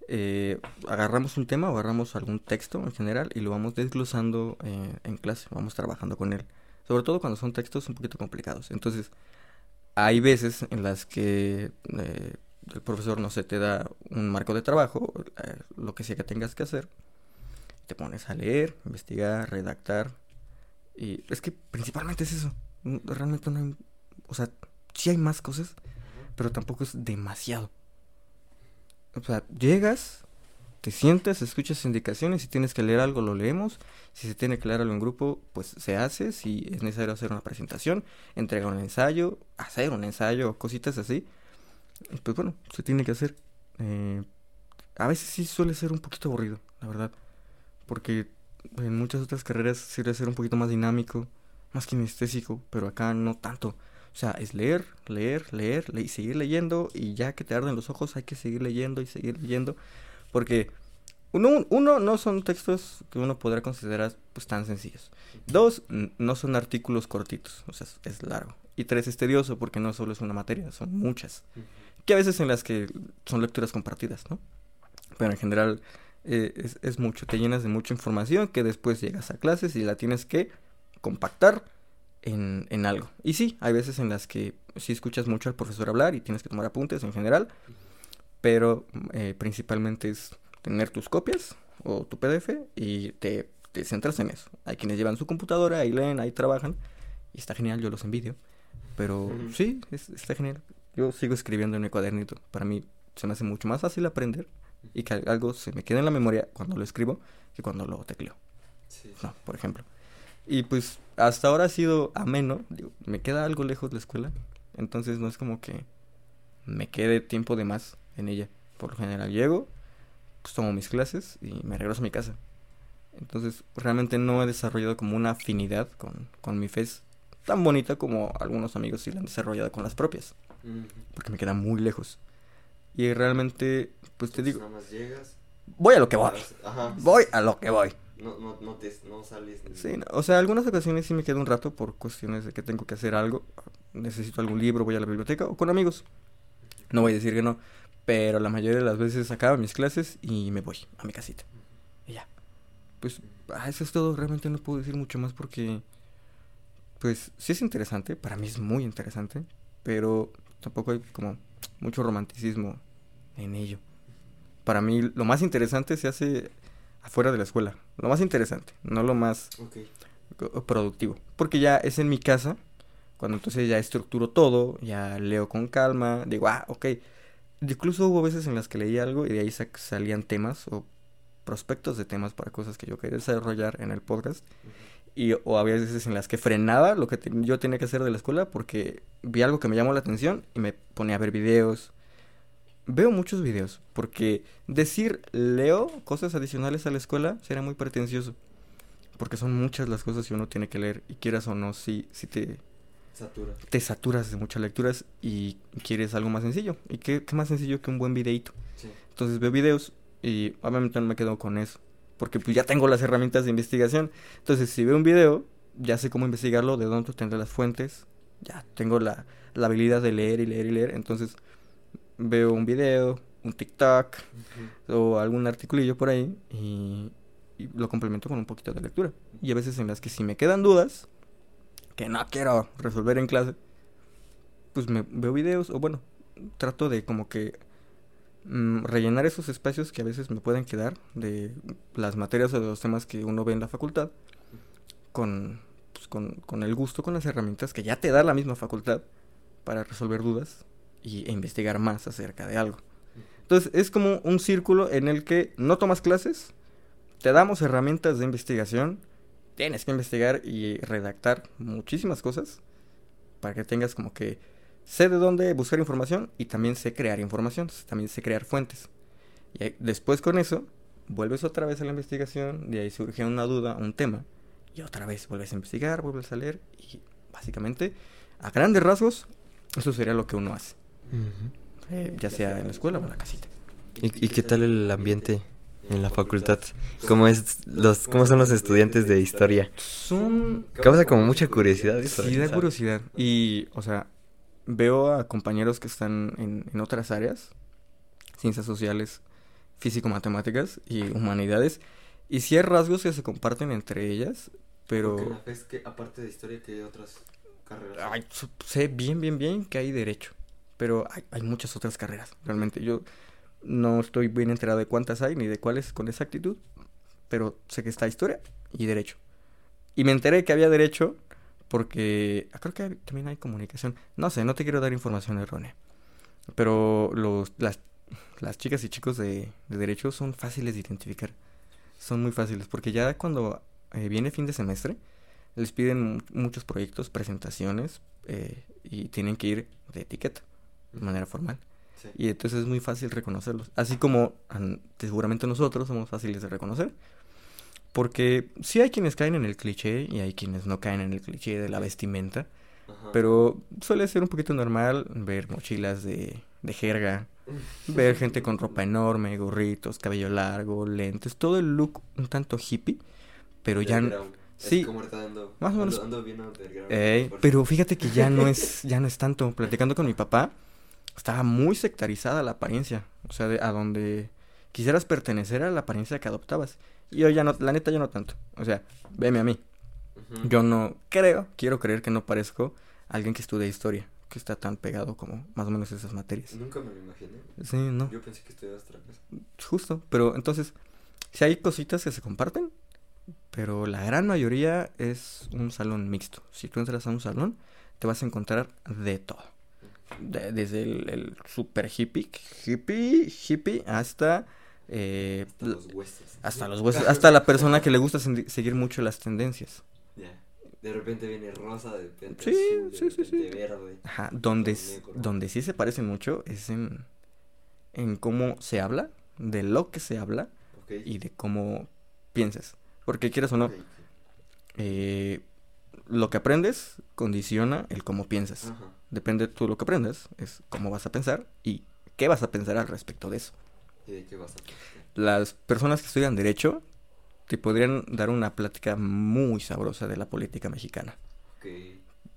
eh, agarramos un tema o agarramos algún texto en general y lo vamos desglosando eh, en clase, vamos trabajando con él, sobre todo cuando son textos un poquito complicados. Entonces, hay veces en las que eh, el profesor, no sé, te da un marco de trabajo, eh, lo que sea que tengas que hacer, te pones a leer, investigar, redactar, y es que principalmente es eso, realmente no hay, o sea, sí hay más cosas, pero tampoco es demasiado. O sea, llegas, te sientas, escuchas indicaciones, si tienes que leer algo lo leemos, si se tiene que leer algo en grupo, pues se hace, si es necesario hacer una presentación, entregar un ensayo, hacer un ensayo, cositas así, pues bueno, se tiene que hacer. Eh, a veces sí suele ser un poquito aburrido, la verdad, porque en muchas otras carreras suele ser un poquito más dinámico, más kinestésico, pero acá no tanto. O sea, es leer, leer, leer, y seguir leyendo y ya que te arden los ojos hay que seguir leyendo y seguir leyendo porque uno, uno no son textos que uno podrá considerar pues tan sencillos. Dos, no son artículos cortitos, o sea, es largo. Y tres, es tedioso porque no solo es una materia, son muchas. Que a veces en las que son lecturas compartidas, ¿no? Pero en general eh, es, es mucho, te llenas de mucha información que después llegas a clases y la tienes que compactar en, en, algo. Y sí, hay veces en las que sí escuchas mucho al profesor hablar y tienes que tomar apuntes en general, pero eh, principalmente es tener tus copias o tu PDF y te, te, centras en eso. Hay quienes llevan su computadora, ahí leen, ahí trabajan y está genial, yo los envidio. Pero sí, está genial. Yo sigo escribiendo en mi cuadernito. Para mí se me hace mucho más fácil aprender y que algo se me quede en la memoria cuando lo escribo que cuando lo tecleo. No, por ejemplo. Y pues hasta ahora ha sido ameno. Digo, me queda algo lejos de la escuela. Entonces no es como que me quede tiempo de más en ella. Por lo general llego, pues tomo mis clases y me regreso a mi casa. Entonces realmente no he desarrollado como una afinidad con, con mi fe tan bonita como algunos amigos sí la han desarrollado con las propias. Porque me queda muy lejos. Y realmente, pues te digo... Voy a lo que voy. Voy a lo que voy. No, no, no, te, no sales. Sí, o sea, algunas ocasiones sí me quedo un rato por cuestiones de que tengo que hacer algo. Necesito algún libro, voy a la biblioteca o con amigos. No voy a decir que no. Pero la mayoría de las veces acabo mis clases y me voy a mi casita. Y ya. Pues ah, eso es todo. Realmente no puedo decir mucho más porque... Pues sí es interesante. Para mí es muy interesante. Pero tampoco hay como mucho romanticismo en ello. Para mí lo más interesante se hace afuera de la escuela. Lo más interesante, no lo más productivo. Porque ya es en mi casa, cuando entonces ya estructuro todo, ya leo con calma, digo, ah, ok. Incluso hubo veces en las que leí algo y de ahí salían temas o prospectos de temas para cosas que yo quería desarrollar en el podcast. Y, o había veces en las que frenaba lo que yo tenía que hacer de la escuela porque vi algo que me llamó la atención y me ponía a ver videos. Veo muchos videos porque decir leo cosas adicionales a la escuela sería muy pretencioso. Porque son muchas las cosas que uno tiene que leer y quieras o no, si, si te, te saturas de muchas lecturas y quieres algo más sencillo. ¿Y qué, qué más sencillo que un buen videito? Entonces veo videos y obviamente no me quedo con eso porque pues ya tengo las herramientas de investigación. Entonces, si veo un video, ya sé cómo investigarlo, de dónde tendré las fuentes, ya tengo la, la, habilidad de leer y leer y leer. Entonces, veo un video, un TikTok o algún articulillo por ahí y, y, lo complemento con un poquito de lectura. Y a veces en las que si me quedan dudas, que no quiero resolver en clase, pues me veo videos o bueno, trato de como que Mm, rellenar esos espacios que a veces me pueden quedar de las materias o de los temas que uno ve en la facultad con, pues, con, con, el gusto, con las herramientas que ya te da la misma facultad para resolver dudas y, e investigar más acerca de algo. Entonces es como un círculo en el que no tomas clases, te damos herramientas de investigación, tienes que investigar y redactar muchísimas cosas para que tengas como que sé de dónde buscar información y también sé crear información, también sé crear fuentes. Y después con eso, vuelves otra vez a la investigación, de ahí surge una duda, un tema, y otra vez vuelves a investigar, vuelves a leer, y básicamente, a grandes rasgos, eso sería lo que uno hace. Eh, ya sea en la escuela o en la casita. ¿Y, qué tal el ambiente en la facultad? ¿Cómo, es los, ¿Cómo son los estudiantes de historia? Son... Causa como mucha curiosidad eso. Sí, da curiosidad. Y, o sea, veo a compañeros que están en, otras áreas, ciencias sociales, físico-matemáticas y humanidades, y sí hay rasgos que se comparten entre ellas, pero... que aparte de historia que hay otras carreras. Ay, sé bien, bien, bien que hay derecho, pero hay, muchas otras carreras. Realmente yo no estoy bien enterado de cuántas hay ni de cuáles con exactitud, pero sé que está historia y derecho. Y me enteré que había derecho porque ah, creo que también hay comunicación. No sé, no te quiero dar información errónea. Pero los, las, las chicas y chicos de, de derecho son fáciles de identificar. Son muy fáciles porque ya cuando eh, viene fin de semestre les piden mu- muchos proyectos, presentaciones eh, y tienen que ir de etiqueta de manera formal. Sí. Y entonces es muy fácil reconocerlos. Así como seguramente nosotros somos fáciles de reconocer. Porque sí hay quienes caen en el cliché y hay quienes no caen en el cliché de la vestimenta. Ajá. Pero suele ser un poquito normal ver mochilas de, de jerga, ver gente con ropa enorme, gorritos, cabello largo, lentes, todo el look un tanto hippie. Pero ya... n- Underground. sí. Es como ahorita ando, Más o menos. ando bien Ey, pero fíjate que ya no es, ya no es tanto. Platicando con mi papá, estaba muy sectarizada la apariencia. O sea, de- a donde quisieras pertenecer a la apariencia que adoptabas. Y yo ya no, la neta ya no tanto. O sea, veme a mí. Yo no creo, quiero creer que no parezco alguien que estudia historia, que está tan pegado como más o menos esas materias. Nunca me lo imaginé. Sí, no, Yo pensé que estudiabas otra cosa. justo. Pero entonces, si hay cositas que se comparten, pero la gran mayoría es un salón mixto. Si tú entras a un salón, te vas a encontrar de todo. De- desde el, el super hippie, hippie, hippie, hasta... eh, Hasta los huesos. hasta los huesos, hasta la persona que le gusta seguir mucho las tendencias. De repente viene rosa, de repente Sí, azul, de sí, sí, sí. verde. Ajá, donde, donde sí se parecen mucho es en, en cómo se habla, de lo que se habla y de cómo piensas. Porque quieras o no, eh, lo que aprendes condiciona el cómo piensas. Ajá. Depende de tú lo que aprendas, es cómo vas a pensar y qué vas a pensar al respecto de eso. ¿Y de qué vas a platicar? Las personas que estudian derecho te podrían dar una plática muy sabrosa de la política mexicana. Ok.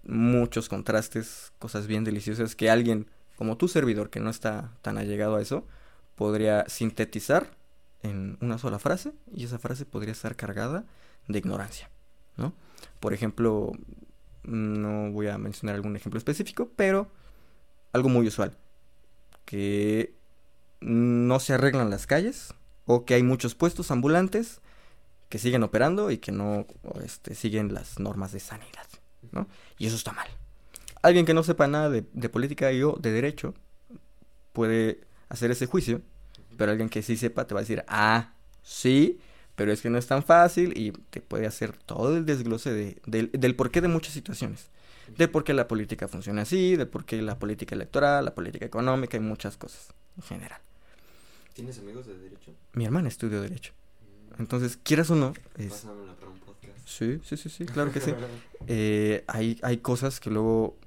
muchos contrastes, cosas bien deliciosas que alguien como tu servidor que no está tan allegado a eso podría sintetizar en una sola frase y esa frase podría estar cargada de ignorancia, ¿no? Por ejemplo, no voy a mencionar algún ejemplo específico, pero algo muy usual, que no se arreglan las calles o que hay muchos puestos ambulantes que siguen operando y que no este, siguen las normas de sanidad, ¿no? Y eso está mal. Alguien que no sepa nada de, de política y o de derecho puede hacer ese juicio, pero alguien que sí sepa te va a decir, ah, sí, pero es que no es tan fácil y te puede hacer todo el desglose de, del, del porqué de muchas situaciones. De por qué la política funciona así, de por qué la política electoral, la política económica y muchas cosas en general. ¿Tienes amigos de derecho? Mi hermana estudió derecho. Entonces, quieras o no, es... Para un podcast. Sí, sí, sí, sí, claro que sí. Eh, hay, hay cosas que luego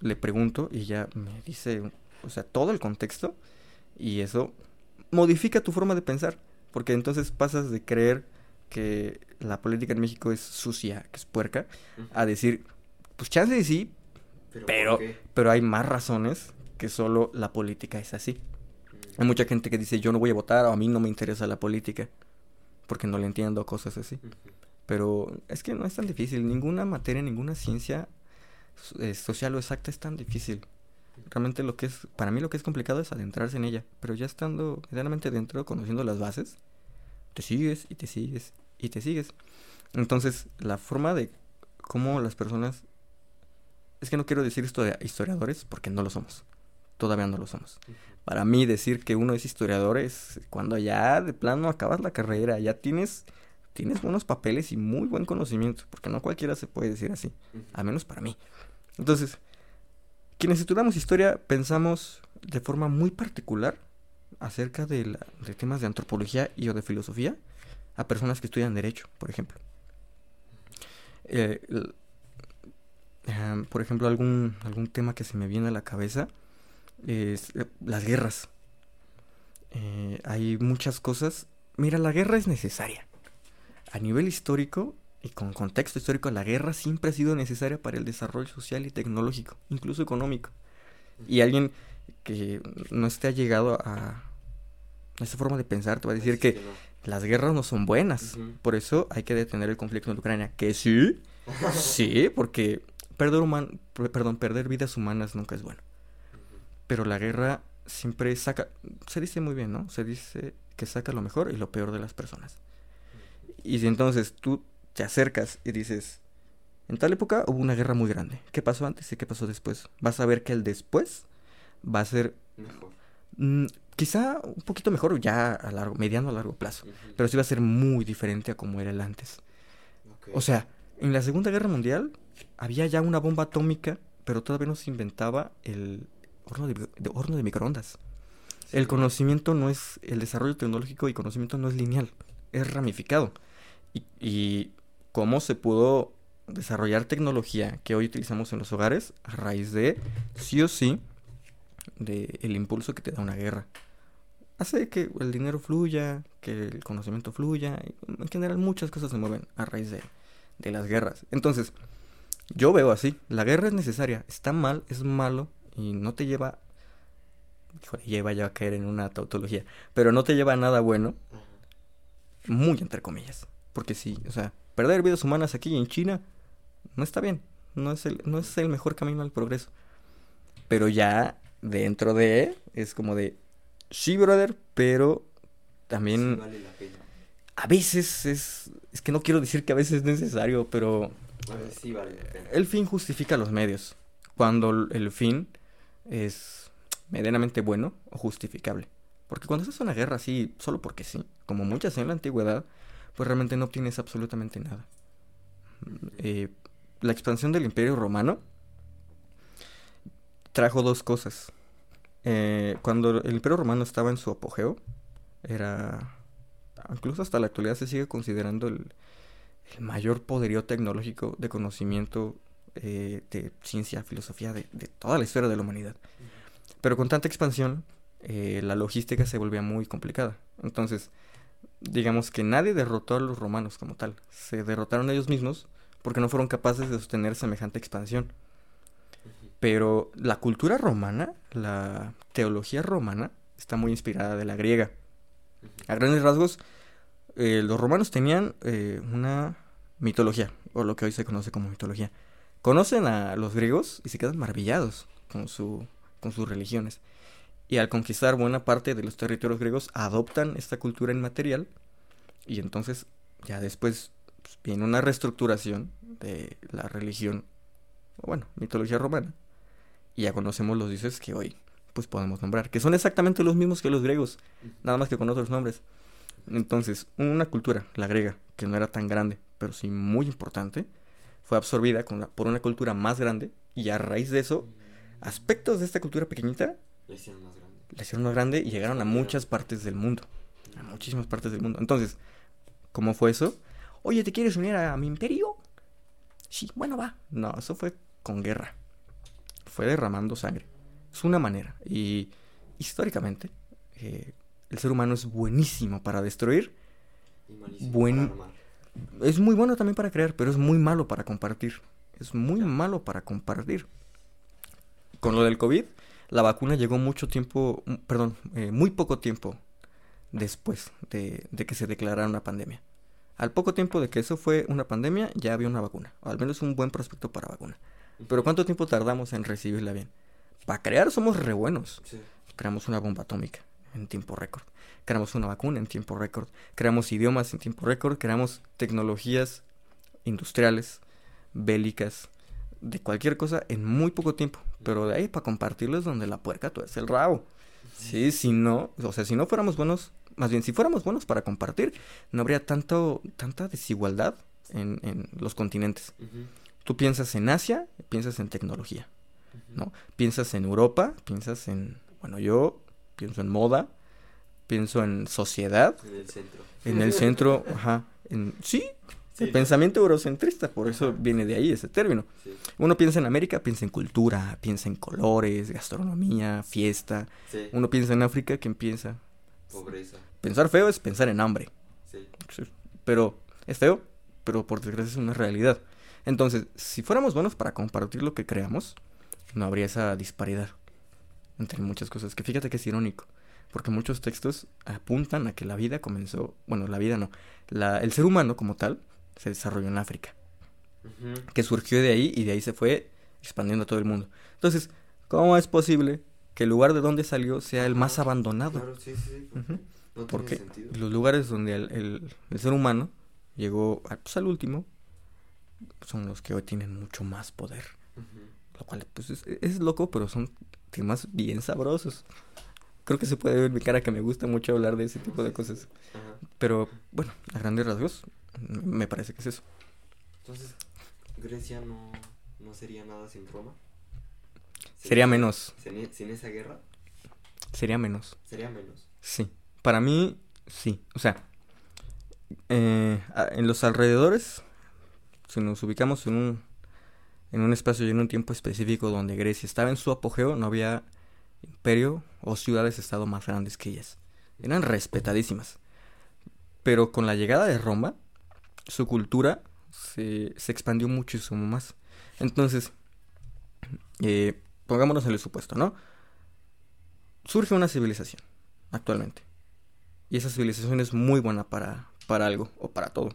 le pregunto y ella me dice, o sea, todo el contexto y eso modifica tu forma de pensar, porque entonces pasas de creer que la política en México es sucia, que es puerca, a decir, pues chance sí, Pero, pero- hay más razones que solo la política es así. Mm. Hay mucha gente que dice, yo no voy a votar o a mí no me interesa la política, porque no le entiendo cosas así. Pero es que no es tan difícil. Ninguna materia, ninguna ciencia eh, social o exacta es tan difícil. Realmente lo que es, para mí lo que es complicado es adentrarse en ella. Pero ya estando medianamente dentro, conociendo las bases, te sigues y te sigues y te sigues. Entonces, la forma de cómo las personas... Es que no quiero decir esto de historiadores porque no lo somos. Todavía no lo somos. Para mí decir que uno es historiador es cuando ya de plano acabas la carrera, ya tienes tienes buenos papeles y muy buen conocimiento, porque no cualquiera se puede decir así, al menos para mí. Entonces, quienes estudiamos historia pensamos de forma muy particular acerca de, la- de temas de antropología y o de filosofía a personas que estudian derecho, por ejemplo. Eh, por ejemplo, algún, algún tema que se me viene a la cabeza es eh, las guerras. Eh, hay muchas cosas. Mira, la guerra es necesaria. A nivel histórico y con contexto histórico, la guerra siempre ha sido necesaria para el desarrollo social y tecnológico, incluso económico. Y alguien que no esté allegado a, esa forma de pensar te va a decir que no. las guerras no son buenas. Por eso hay que detener el conflicto en Ucrania. Que sí, sí, porque perder human, perdón, perder vidas humanas nunca es bueno. pero la guerra siempre saca, se dice muy bien, ¿no? Se dice que saca lo mejor y lo peor de las personas. Y si entonces tú te acercas y dices, en tal época hubo una guerra muy grande, ¿qué pasó antes y qué pasó después? Vas a ver que el después va a ser Mejor. mm, quizá un poquito mejor ya a largo, mediano a largo plazo, pero sí va a ser muy diferente a como era el antes. O sea, en la Segunda Guerra Mundial había ya una bomba atómica, pero todavía no se inventaba el horno de, de- horno de microondas. El conocimiento no es, el desarrollo tecnológico y conocimiento no es lineal, es ramificado. Y, y cómo se pudo desarrollar tecnología que hoy utilizamos en los hogares a raíz de, sí o sí, de el impulso que te da una guerra. Hace que el dinero fluya, que el conocimiento fluya, en general muchas cosas se mueven a raíz de, de las guerras. Entonces, yo veo así, la guerra es necesaria, está mal, es malo y no te lleva, híjole, lleva ya a caer en una tautología, pero no te lleva a nada bueno, muy entre comillas, porque sí, o sea, perder vidas humanas aquí en China no está bien, no es el, no es el mejor camino al progreso, pero ya dentro de, es como de, sí, brother, pero también vale la pena. a veces es, es que no quiero decir que a veces es necesario, pero sí vale la pena. el fin justifica los medios. Cuando el- el fin es medianamente bueno o justificable. Porque cuando haces una guerra así, solo porque sí, como muchas en la antigüedad, pues realmente no obtienes absolutamente nada. Eh, la expansión del Imperio Romano trajo dos cosas. Eh, cuando el Imperio Romano estaba en su apogeo, era... Incluso hasta la actualidad se sigue considerando el, mayor poderío tecnológico de conocimiento eh, de ciencia, filosofía, de, de toda la historia de la humanidad. Pero con tanta expansión, eh, la logística se volvía muy complicada. Entonces, digamos que nadie derrotó a los romanos como tal. Se derrotaron ellos mismos porque no fueron capaces de sostener semejante expansión. Pero la cultura romana, la teología romana, está muy inspirada de la griega. A grandes rasgos, eh, los romanos tenían eh, una mitología, o lo que hoy se conoce como mitología. Conocen a los griegos y se quedan maravillados con, su, con sus religiones. Y al conquistar buena parte de los territorios griegos, adoptan esta cultura inmaterial. Y entonces, ya después pues, viene una reestructuración de la religión, o bueno, mitología romana. Y ya conocemos los dioses que hoy pues podemos nombrar, que son exactamente los mismos que los griegos, nada más que con otros nombres. Entonces, una cultura, la griega, que no era tan grande, pero sí muy importante, fue absorbida con la- por una cultura más grande y a raíz de eso, aspectos de esta cultura pequeñita La hicieron más grande. la hicieron más grande y llegaron a muchas partes del mundo. A muchísimas partes del mundo. Entonces, ¿cómo fue eso? Oye, ¿te quieres unir a mi imperio? Sí, bueno, va. No, eso fue con guerra. Fue derramando sangre. Es una manera. Y históricamente, eh, el ser humano es buenísimo para destruir. Y Buen- para. Es muy bueno también para crear, pero es muy malo para compartir. Es muy malo para compartir. Con lo del COVID, la vacuna llegó mucho tiempo, perdón, eh, muy poco tiempo después de, de que se declarara una pandemia. Al poco tiempo de que eso fue una pandemia, ya había una vacuna, o al menos un buen prospecto para vacuna. Pero ¿cuánto tiempo tardamos en recibirla bien? Para crear somos re buenos. Sí. Creamos una bomba atómica en tiempo récord. Creamos una vacuna en tiempo récord. Creamos idiomas en tiempo récord. Creamos tecnologías industriales, bélicas, de cualquier cosa en muy poco tiempo. Pero de ahí para compartirlo es donde la puerca tú es el rabo. Sí, si no, o sea, si no fuéramos buenos, más bien si fuéramos buenos para compartir, no habría tanto, tanta desigualdad en, en los continentes. Tú piensas en Asia, piensas en tecnología. ¿no? Piensas en Europa, piensas en, bueno, yo pienso en moda, pienso en sociedad, En el centro. en el centro, ajá, en, sí, Sí, el pensamiento eurocentrista, por eso Ajá. viene de ahí ese término. Sí. Uno piensa en América, piensa en cultura, piensa en colores, gastronomía, fiesta. Sí. Uno piensa en África, ¿quién piensa? Pobreza. Pensar feo es pensar en hambre. Sí, Pero es feo, pero por desgracia es una realidad. Entonces, si fuéramos buenos para compartir lo que creamos, no habría esa disparidad entre muchas cosas. Que fíjate que es irónico, porque muchos textos apuntan a que la vida comenzó, bueno, la vida no, la, el ser humano como tal se desarrolló en África, que surgió de ahí y de ahí se fue expandiendo a todo el mundo. Entonces, ¿cómo es posible que el lugar de donde salió sea el más abandonado. Claro, sí, sí, sí. Ujú. No Porque los lugares donde el, el- el ser humano llegó a- pues, al último son los que hoy tienen mucho más poder. Lo cual pues es, es loco, pero son temas bien sabrosos. Creo que se puede ver en mi cara que me gusta mucho hablar de ese tipo de cosas. Pero bueno, a grandes rasgos, me parece que es eso. Entonces, Grecia no, no sería nada sin Roma. Sería menos, Sin, sin esa guerra, sería menos. sería menos. Sí, para mí sí. O sea, eh, en los alrededores, si nos ubicamos en un, en un espacio y en un tiempo específico donde Grecia estaba en su apogeo, no había imperio o ciudades-estado más grandes que ellas. Eran respetadísimas. Pero con la llegada de Roma, su cultura se, se expandió muchísimo más. Entonces, eh, pongámonos en el supuesto, ¿no? Surge una civilización actualmente. Y esa civilización es muy buena para, para algo o para todo.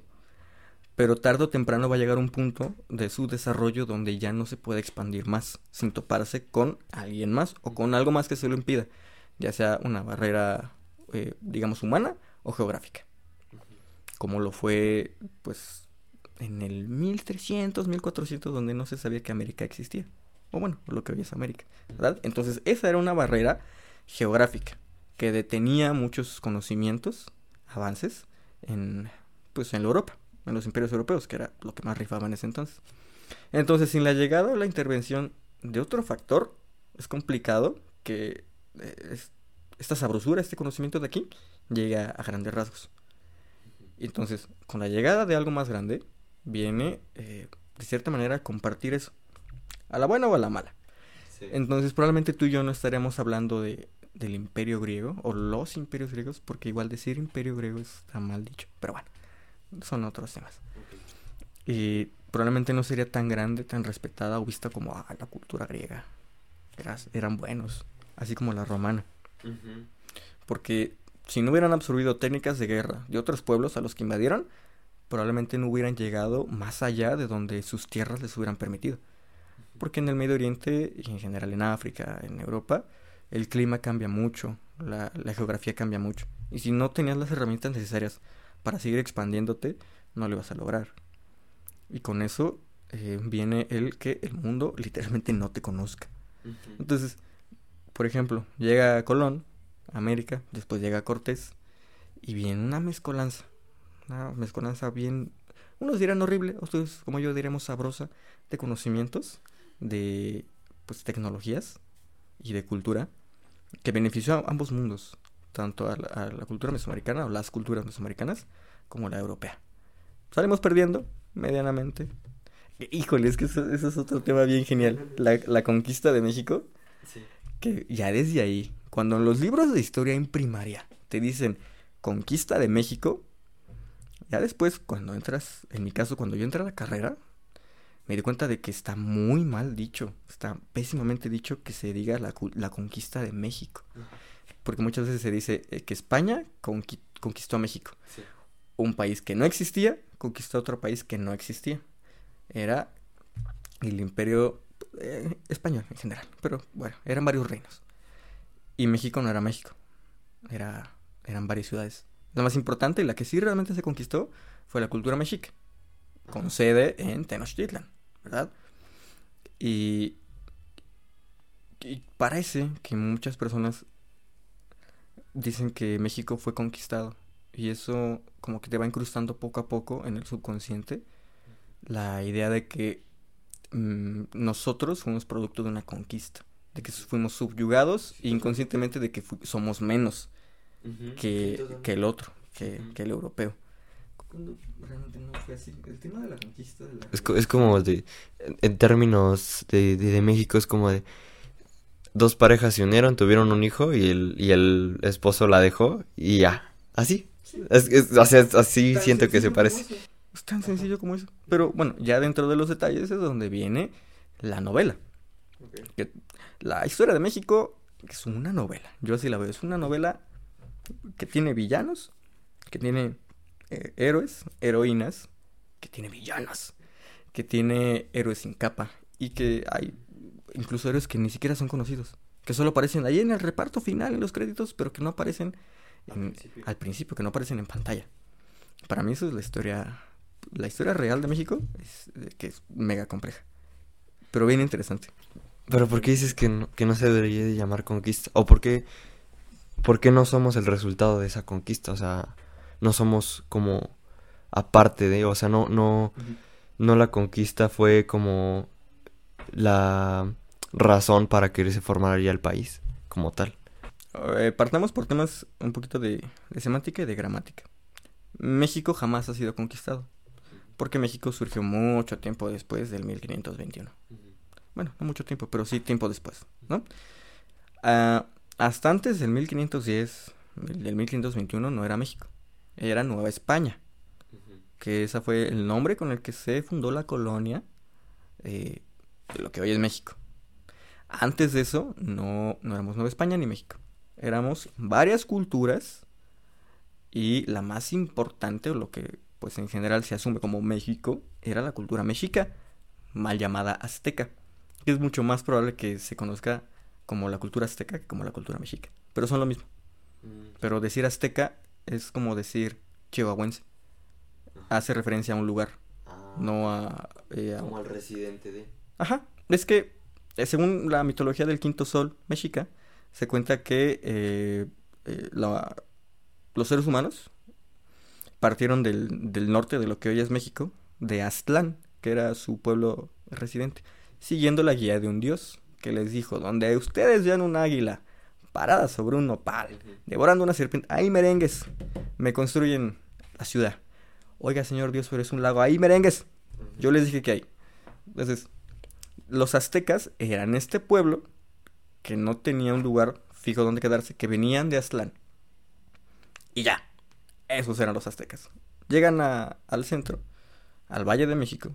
Pero tarde o temprano va a llegar un punto de su desarrollo donde ya no se puede expandir más sin toparse con alguien más o con algo más que se lo impida. Ya sea una barrera, eh, digamos, humana o geográfica. Como lo fue, pues, en el 1300, 1400, donde no se sabía que América existía. O bueno, lo que hoy es América, ¿verdad? Entonces, esa era una barrera geográfica que detenía muchos conocimientos, avances en pues en Europa, en los imperios europeos, que era lo que más rifaba en ese entonces. Entonces, sin la llegada o la intervención de otro factor, es complicado que eh, es- esta sabrosura, este conocimiento de aquí, llegue a, a grandes rasgos. Entonces, con la llegada de algo más grande, viene, eh, de cierta manera, a compartir eso. A la buena o a la mala. Sí. Entonces probablemente tú y yo no estaríamos hablando de, del imperio griego o los imperios griegos, porque igual decir imperio griego está mal dicho. Pero bueno, son otros temas. Y probablemente no sería tan grande, tan respetada o vista como ah, la cultura griega. Eras- eran buenos, así como la romana. Porque si no hubieran absorbido técnicas de guerra de otros pueblos a los que invadieron, probablemente no hubieran llegado más allá de donde sus tierras les hubieran permitido. Porque en el Medio Oriente y en general en África, en Europa, el clima cambia mucho, la, la geografía cambia mucho. Y si no tenías las herramientas necesarias para seguir expandiéndote, no lo ibas a lograr. Y con eso eh, viene el que el mundo literalmente no te conozca. Entonces, por ejemplo, llega Colón a América, después llega Cortés y viene una mezcolanza, una mezcolanza bien, unos dirán horrible, otros como yo diremos sabrosa, de conocimientos, de pues tecnologías y de cultura que benefició a ambos mundos, tanto a la, a la cultura mesoamericana o las culturas mesoamericanas como la europea. Salimos perdiendo medianamente. Híjole, es que eso, eso es otro tema bien genial. La, la conquista de México Sí. que ya desde ahí, cuando en los libros de historia en primaria te dicen conquista de México, ya después cuando entras, en mi caso cuando yo entré a la carrera, me di cuenta de que está muy mal dicho, está pésimamente dicho que se diga la, la conquista de México, Ujú. Porque muchas veces se dice eh, que España conqui- conquistó a México, Sí. un país que no existía conquistó a otro país que no existía, era el imperio eh, español en general, pero bueno, eran varios reinos. Y México no era México, era, eran varias ciudades. La más importante y la que sí realmente se conquistó fue la cultura mexica, con sede en Tenochtitlan, ¿verdad? Y, y parece que muchas personas dicen que México fue conquistado y eso como que te va incrustando poco a poco en el subconsciente la idea de que mm, nosotros fuimos producto de una conquista, de que fuimos subyugados e inconscientemente de que somos menos que, que el otro, que, que el europeo. Cuando realmente no fue así. El tema de la conquista de la... Es, es como de, en en términos de, de, de México, es como de dos parejas se unieron, tuvieron un hijo y el, y el esposo la dejó y ya, así. Es- es- así siento que se parece. Es tan sencillo como eso. Pero bueno, ya dentro de los detalles es donde viene la novela. Que la historia de México es una novela. Yo así la veo. Es una novela que tiene villanos, que tiene eh, héroes, heroínas, que tiene villanas, que tiene héroes sin capa y que hay incluso héroes que ni siquiera son conocidos. que solo aparecen ahí en el reparto final, en los créditos, pero que no aparecen Al principio. al principio, que no aparecen en pantalla. Para mí eso es la historia, la historia real de México, es, eh, que es mega compleja, pero bien interesante. Pero ¿por qué dices que no, que no se debería de llamar conquista? ¿O por qué, por qué no somos el resultado de esa conquista? O sea, no somos como aparte de, o sea, no, no, no la conquista fue como la razón para que se formara ya el país como tal. Eh, partamos por temas un poquito de, de semántica y de gramática. México jamás ha sido conquistado, porque México surgió mucho tiempo después del 1521. Bueno, no mucho tiempo, pero sí tiempo después, ¿no? Ah, hasta antes del 1510, del 1521 no era México, era Nueva España, que ese fue el nombre con el que se fundó la colonia eh, de lo que hoy es México. Antes de eso, no, no éramos Nueva España ni México. Éramos varias culturas y la más importante, o lo que pues en general se asume como México, era la cultura mexica, mal llamada azteca. Es mucho más probable que se conozca como la cultura azteca que como la cultura mexica. Pero son lo mismo. Pero decir azteca es como decir chihuahuense. Hace referencia a un lugar, no a... eh, a- Como al residente de... Ajá, es que según la mitología del quinto sol mexica, se cuenta que eh, eh, los seres humanos partieron del, del norte de lo que hoy es México, de Aztlán, que era su pueblo residente, siguiendo la guía de un dios que les dijo, donde ustedes vean un águila parada sobre un nopal, devorando una serpiente, ahí merengues, me construyen la ciudad. Oiga, señor Dios, pero es un lago, ahí merengues. Yo les dije que hay. Entonces, los aztecas eran este pueblo que no tenía un lugar fijo donde quedarse, que venían de Aztlán. Y ya, esos eran los aztecas. Llegan a- al centro, al Valle de México,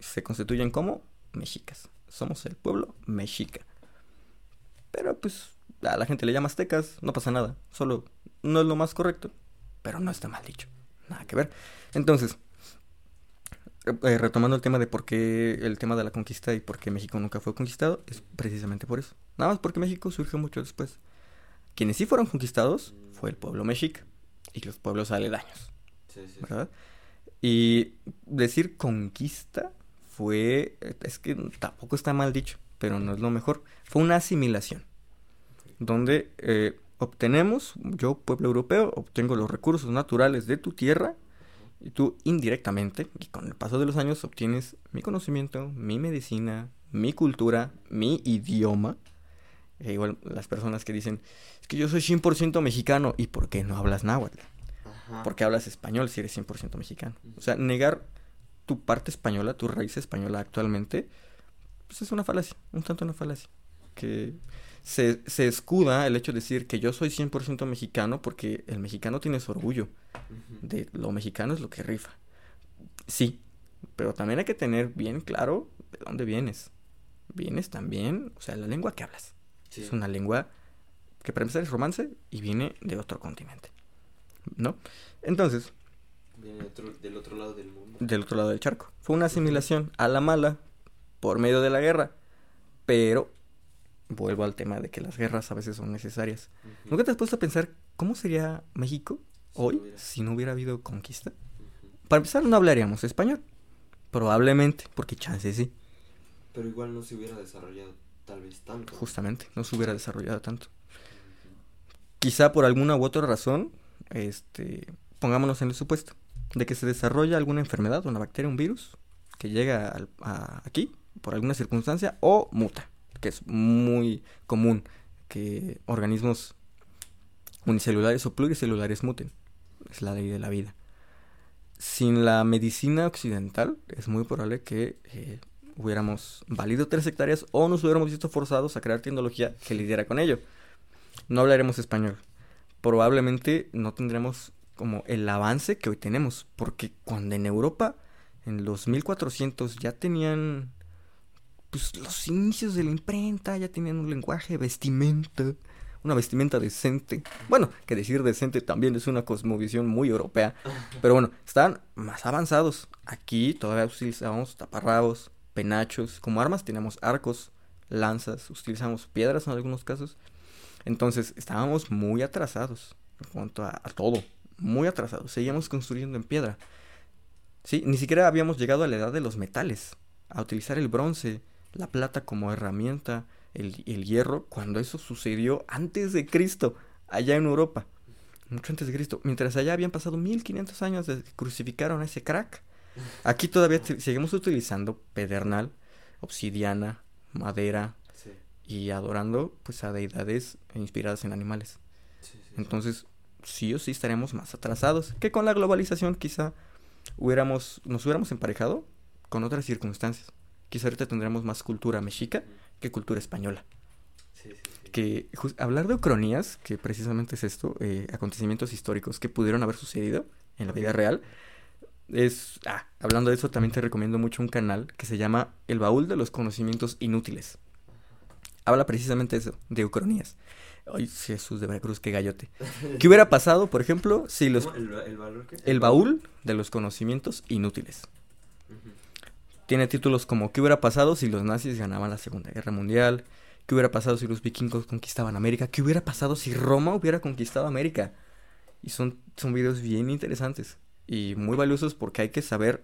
se constituyen como mexicas. Somos el pueblo mexica. Pero pues a la gente le llama aztecas, no pasa nada. Solo no es lo más correcto, pero no está mal dicho. Nada que ver. Entonces, eh, retomando el tema de por qué el tema de la conquista y por qué México nunca fue conquistado, es precisamente por eso. Nada más porque México surgió mucho después. Quienes sí fueron conquistados fue el pueblo mexica y los pueblos aledaños, ¿verdad? Y decir conquista fue, es que tampoco está mal dicho, pero no es lo mejor. Fue una asimilación, donde eh, obtenemos, yo pueblo europeo, obtengo los recursos naturales de tu tierra y tú indirectamente, y con el paso de los años, obtienes mi conocimiento, mi medicina, mi cultura, mi idioma. E igual las personas que dicen, es que yo soy 100% mexicano, ¿y por qué no hablas náhuatl? ¿Por qué hablas español si eres 100% mexicano? O sea, negar tu parte española, tu raíz española actualmente, pues es una falacia, un tanto una falacia. Que se, se escuda el hecho de decir que yo soy 100% mexicano porque el mexicano tiene su orgullo de lo mexicano es lo que rifa. Sí, pero también hay que tener bien claro de dónde vienes. Vienes también, o sea, la lengua que hablas. Es una lengua que para empezar es romance y viene de otro continente. ¿No? Entonces, Viene del otro lado del mundo. del otro lado del charco. Fue una asimilación a la mala por medio de la guerra. Pero vuelvo al tema de que las guerras a veces son necesarias. ¿Nunca te has puesto a pensar cómo sería México Si hoy no hubiera- si no hubiera habido conquista? Para empezar, no hablaríamos español. Probablemente, porque chance sí. Pero igual no se hubiera desarrollado tal vez tanto. Justamente, no se hubiera desarrollado tanto. Quizá por alguna u otra razón, este, pongámonos en el supuesto de que se desarrolla alguna enfermedad, una bacteria, un virus, que llega al- a- aquí por alguna circunstancia o muta, que es muy común que organismos unicelulares o pluricelulares muten. Es la ley de la vida. Sin la medicina occidental, es muy probable que eh, hubiéramos valido tres hectáreas o nos hubiéramos visto forzados a crear tecnología que lidiara con ello. No hablaremos español. Probablemente no tendremos como el avance que hoy tenemos, porque cuando en Europa, en los 1400, ya tenían pues, los inicios de la imprenta, ya tenían un lenguaje, vestimenta, una vestimenta decente. Bueno, que decir decente también es una cosmovisión muy europea, pero bueno, estaban más avanzados. Aquí todavía utilizábamos taparrabos, penachos, como armas teníamos arcos, lanzas, utilizamos piedras en algunos casos. Entonces estábamos muy atrasados en cuanto a, a todo, muy atrasados. Seguíamos construyendo en piedra. Sí, ni siquiera habíamos llegado a la edad de los metales, a utilizar el bronce, la plata como herramienta, el, el hierro, cuando eso sucedió antes de Cristo, allá en Europa, mucho antes de Cristo. Mientras allá habían pasado 1500 años desde que crucificaron a ese crack. Aquí todavía seguimos utilizando pedernal, obsidiana, madera Sí, y adorando pues a deidades inspiradas en animales. sí, sí. Entonces, sí o sí estaremos más atrasados que con la globalización quizá hubiéramos nos hubiéramos emparejado con otras circunstancias. Quizá ahorita tendremos más cultura mexica que cultura española. Sí, sí, sí. Que hablar de ucronías, que precisamente es esto, eh, acontecimientos históricos que pudieron haber sucedido en la vida real, es... Ah, hablando de eso, también te recomiendo mucho un canal que se llama El Baúl de los Conocimientos Inútiles. Habla precisamente eso, de ucronías. Ay, Jesús de Veracruz, qué gallote. ¿Qué hubiera pasado, por ejemplo, si los... ¿Cómo? ¿El, el valor qué? El baúl de los conocimientos inútiles. Tiene títulos como ¿Qué hubiera pasado si los nazis ganaban la Segunda Guerra Mundial? ¿Qué hubiera pasado si los vikingos conquistaban América? ¿Qué hubiera pasado si Roma hubiera conquistado América? Y son, son videos bien interesantes y muy valiosos porque hay que saber,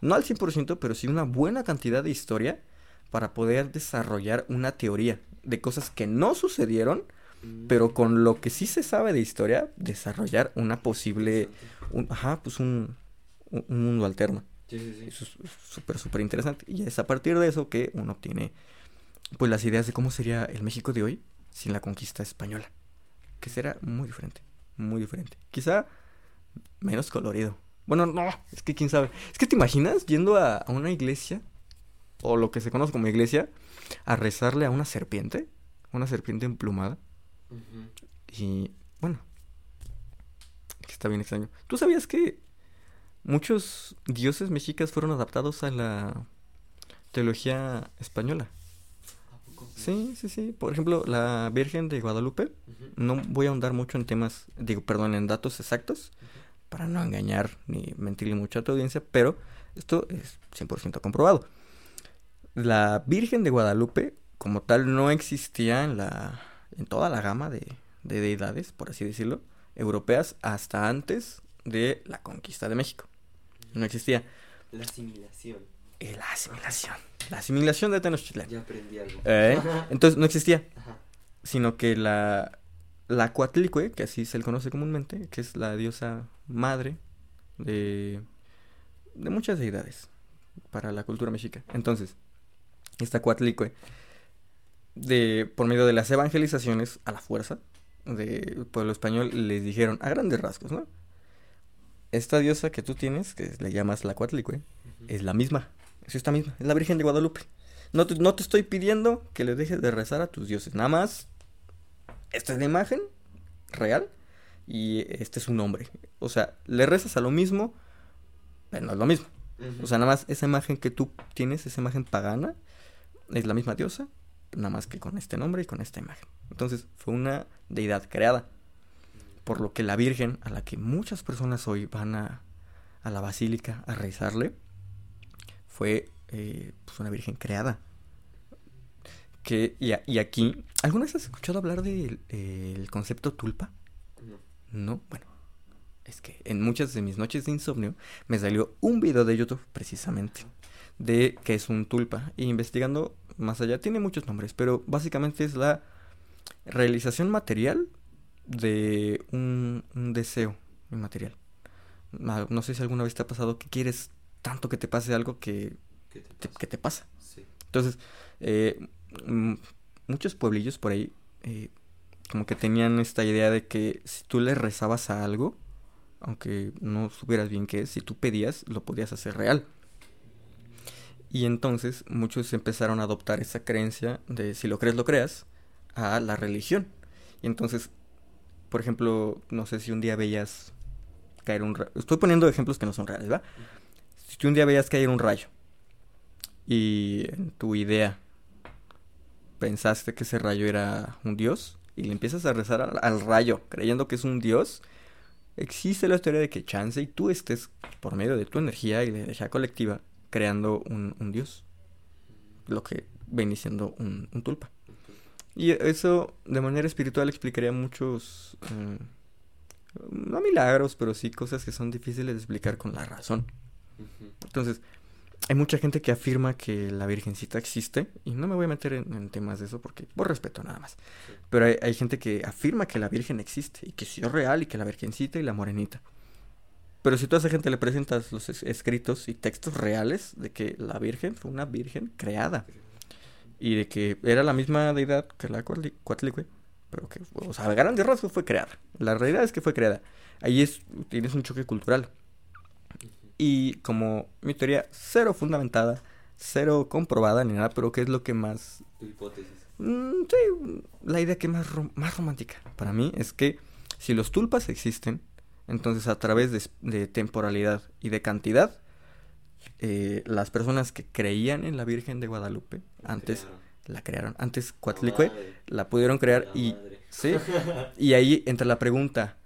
no al 100%, pero sí una buena cantidad de historia para poder desarrollar una teoría de cosas que no sucedieron, Mm, pero con lo que sí se sabe de historia, desarrollar una posible, un, ajá, pues un, un un mundo alterno. Sí, sí, sí. Eso es súper, súper interesante. Y es a partir de eso que uno obtiene pues las ideas de cómo sería el México de hoy sin la conquista española. Que será muy diferente, muy diferente. Quizá menos colorido. Bueno, no, es que quién sabe. Es que te imaginas yendo a, a una iglesia, o lo que se conoce como iglesia, a rezarle a una serpiente, una serpiente emplumada. Y bueno, que está bien extraño. ¿Tú sabías que muchos dioses mexicas fueron adaptados a la teología española? Sí, sí, sí. Por ejemplo, la Virgen de Guadalupe. No voy a ahondar mucho en temas, digo, perdón, en datos exactos, para no engañar ni mentirle mucho a tu audiencia, pero esto es 100% comprobado. La Virgen de Guadalupe, como tal, no existía en la en toda la gama de, de deidades, por así decirlo, europeas hasta antes de la conquista de México. No existía. La asimilación. Eh, La asimilación. La asimilación de Tenochtitlán. Ya aprendí algo. ¿Eh? Entonces no existía Ajá. sino que la, la Coatlicue, que así se le conoce comúnmente, que es la diosa madre de, de muchas deidades para la cultura mexica. Entonces, esta Coatlicue, de, por medio de las evangelizaciones a la fuerza del pueblo español, les dijeron a grandes rasgos, ¿no? Esta diosa que tú tienes, que le llamas la Coatlicue, Ujú. es la misma, es esta misma, es la Virgen de Guadalupe. No te, no te estoy pidiendo que le dejes de rezar a tus dioses, nada más, esta es la imagen real y este es su nombre. O sea, le rezas a lo mismo, pero no es lo mismo. O sea, nada más esa imagen que tú tienes, esa imagen pagana, es la misma diosa, nada más que con este nombre y con esta imagen. Entonces, fue una deidad creada. Por lo que la Virgen, a la que muchas personas hoy van a, a la basílica a rezarle, fue eh, pues una Virgen creada. Que, y, a- y aquí, ¿alguna vez has escuchado hablar del concepto tulpa? No. No, bueno, es que en muchas de mis noches de insomnio me salió un video de YouTube precisamente de qué es un tulpa. Y investigando más allá, tiene muchos nombres, pero básicamente es la realización material de un, un deseo inmaterial. No sé si alguna vez te ha pasado que quieres tanto que te pase algo que ¿Qué te que te pasa. Sí. Entonces, eh, muchos pueblillos por ahí eh, como que tenían esta idea de que si tú le rezabas a algo, aunque no supieras bien qué es, si tú pedías, lo podías hacer real. Y entonces muchos empezaron a adoptar esa creencia de si lo crees, lo creas, a la religión. Y entonces, por ejemplo, no sé si un día veías caer un rayo. Estoy poniendo ejemplos que no son reales, ¿va? Si un día veías caer un rayo y en tu idea pensaste que ese rayo era un dios y le empiezas a rezar al, rayo creyendo que es un dios, existe la teoría de que chance y tú estés por medio de tu energía y de energía colectiva creando un, dios. Lo que viene siendo un tulpa. Y eso de manera espiritual explicaría muchos, eh, no milagros, pero sí cosas que son difíciles de explicar con la razón. Entonces, hay mucha gente que afirma que la Virgencita existe, y no me voy a meter en, en temas de eso porque por respeto nada más. Pero hay, hay gente que afirma que la Virgen existe, y que sí es real, y que la Virgencita y la Morenita. Pero si tú a esa gente le presentas los es- escritos y textos reales de que la Virgen fue una Virgen creada y de que era la misma deidad que la Cuatlicue, pero que, o sea, a grandes rasgos fue creada. La realidad es que fue creada. Ahí es, tienes un choque cultural. Y como mi teoría cero fundamentada, cero comprobada ni nada, pero que es lo que más Tu hipótesis. Mm, sí, la idea que más, rom- más romántica para mí es que si los tulpas existen, entonces a través de temporalidad y de cantidad, eh, las personas que creían en la Virgen de Guadalupe antes la crearon. Antes Coatlicue la pudieron crear y sí. Y ahí entra la pregunta,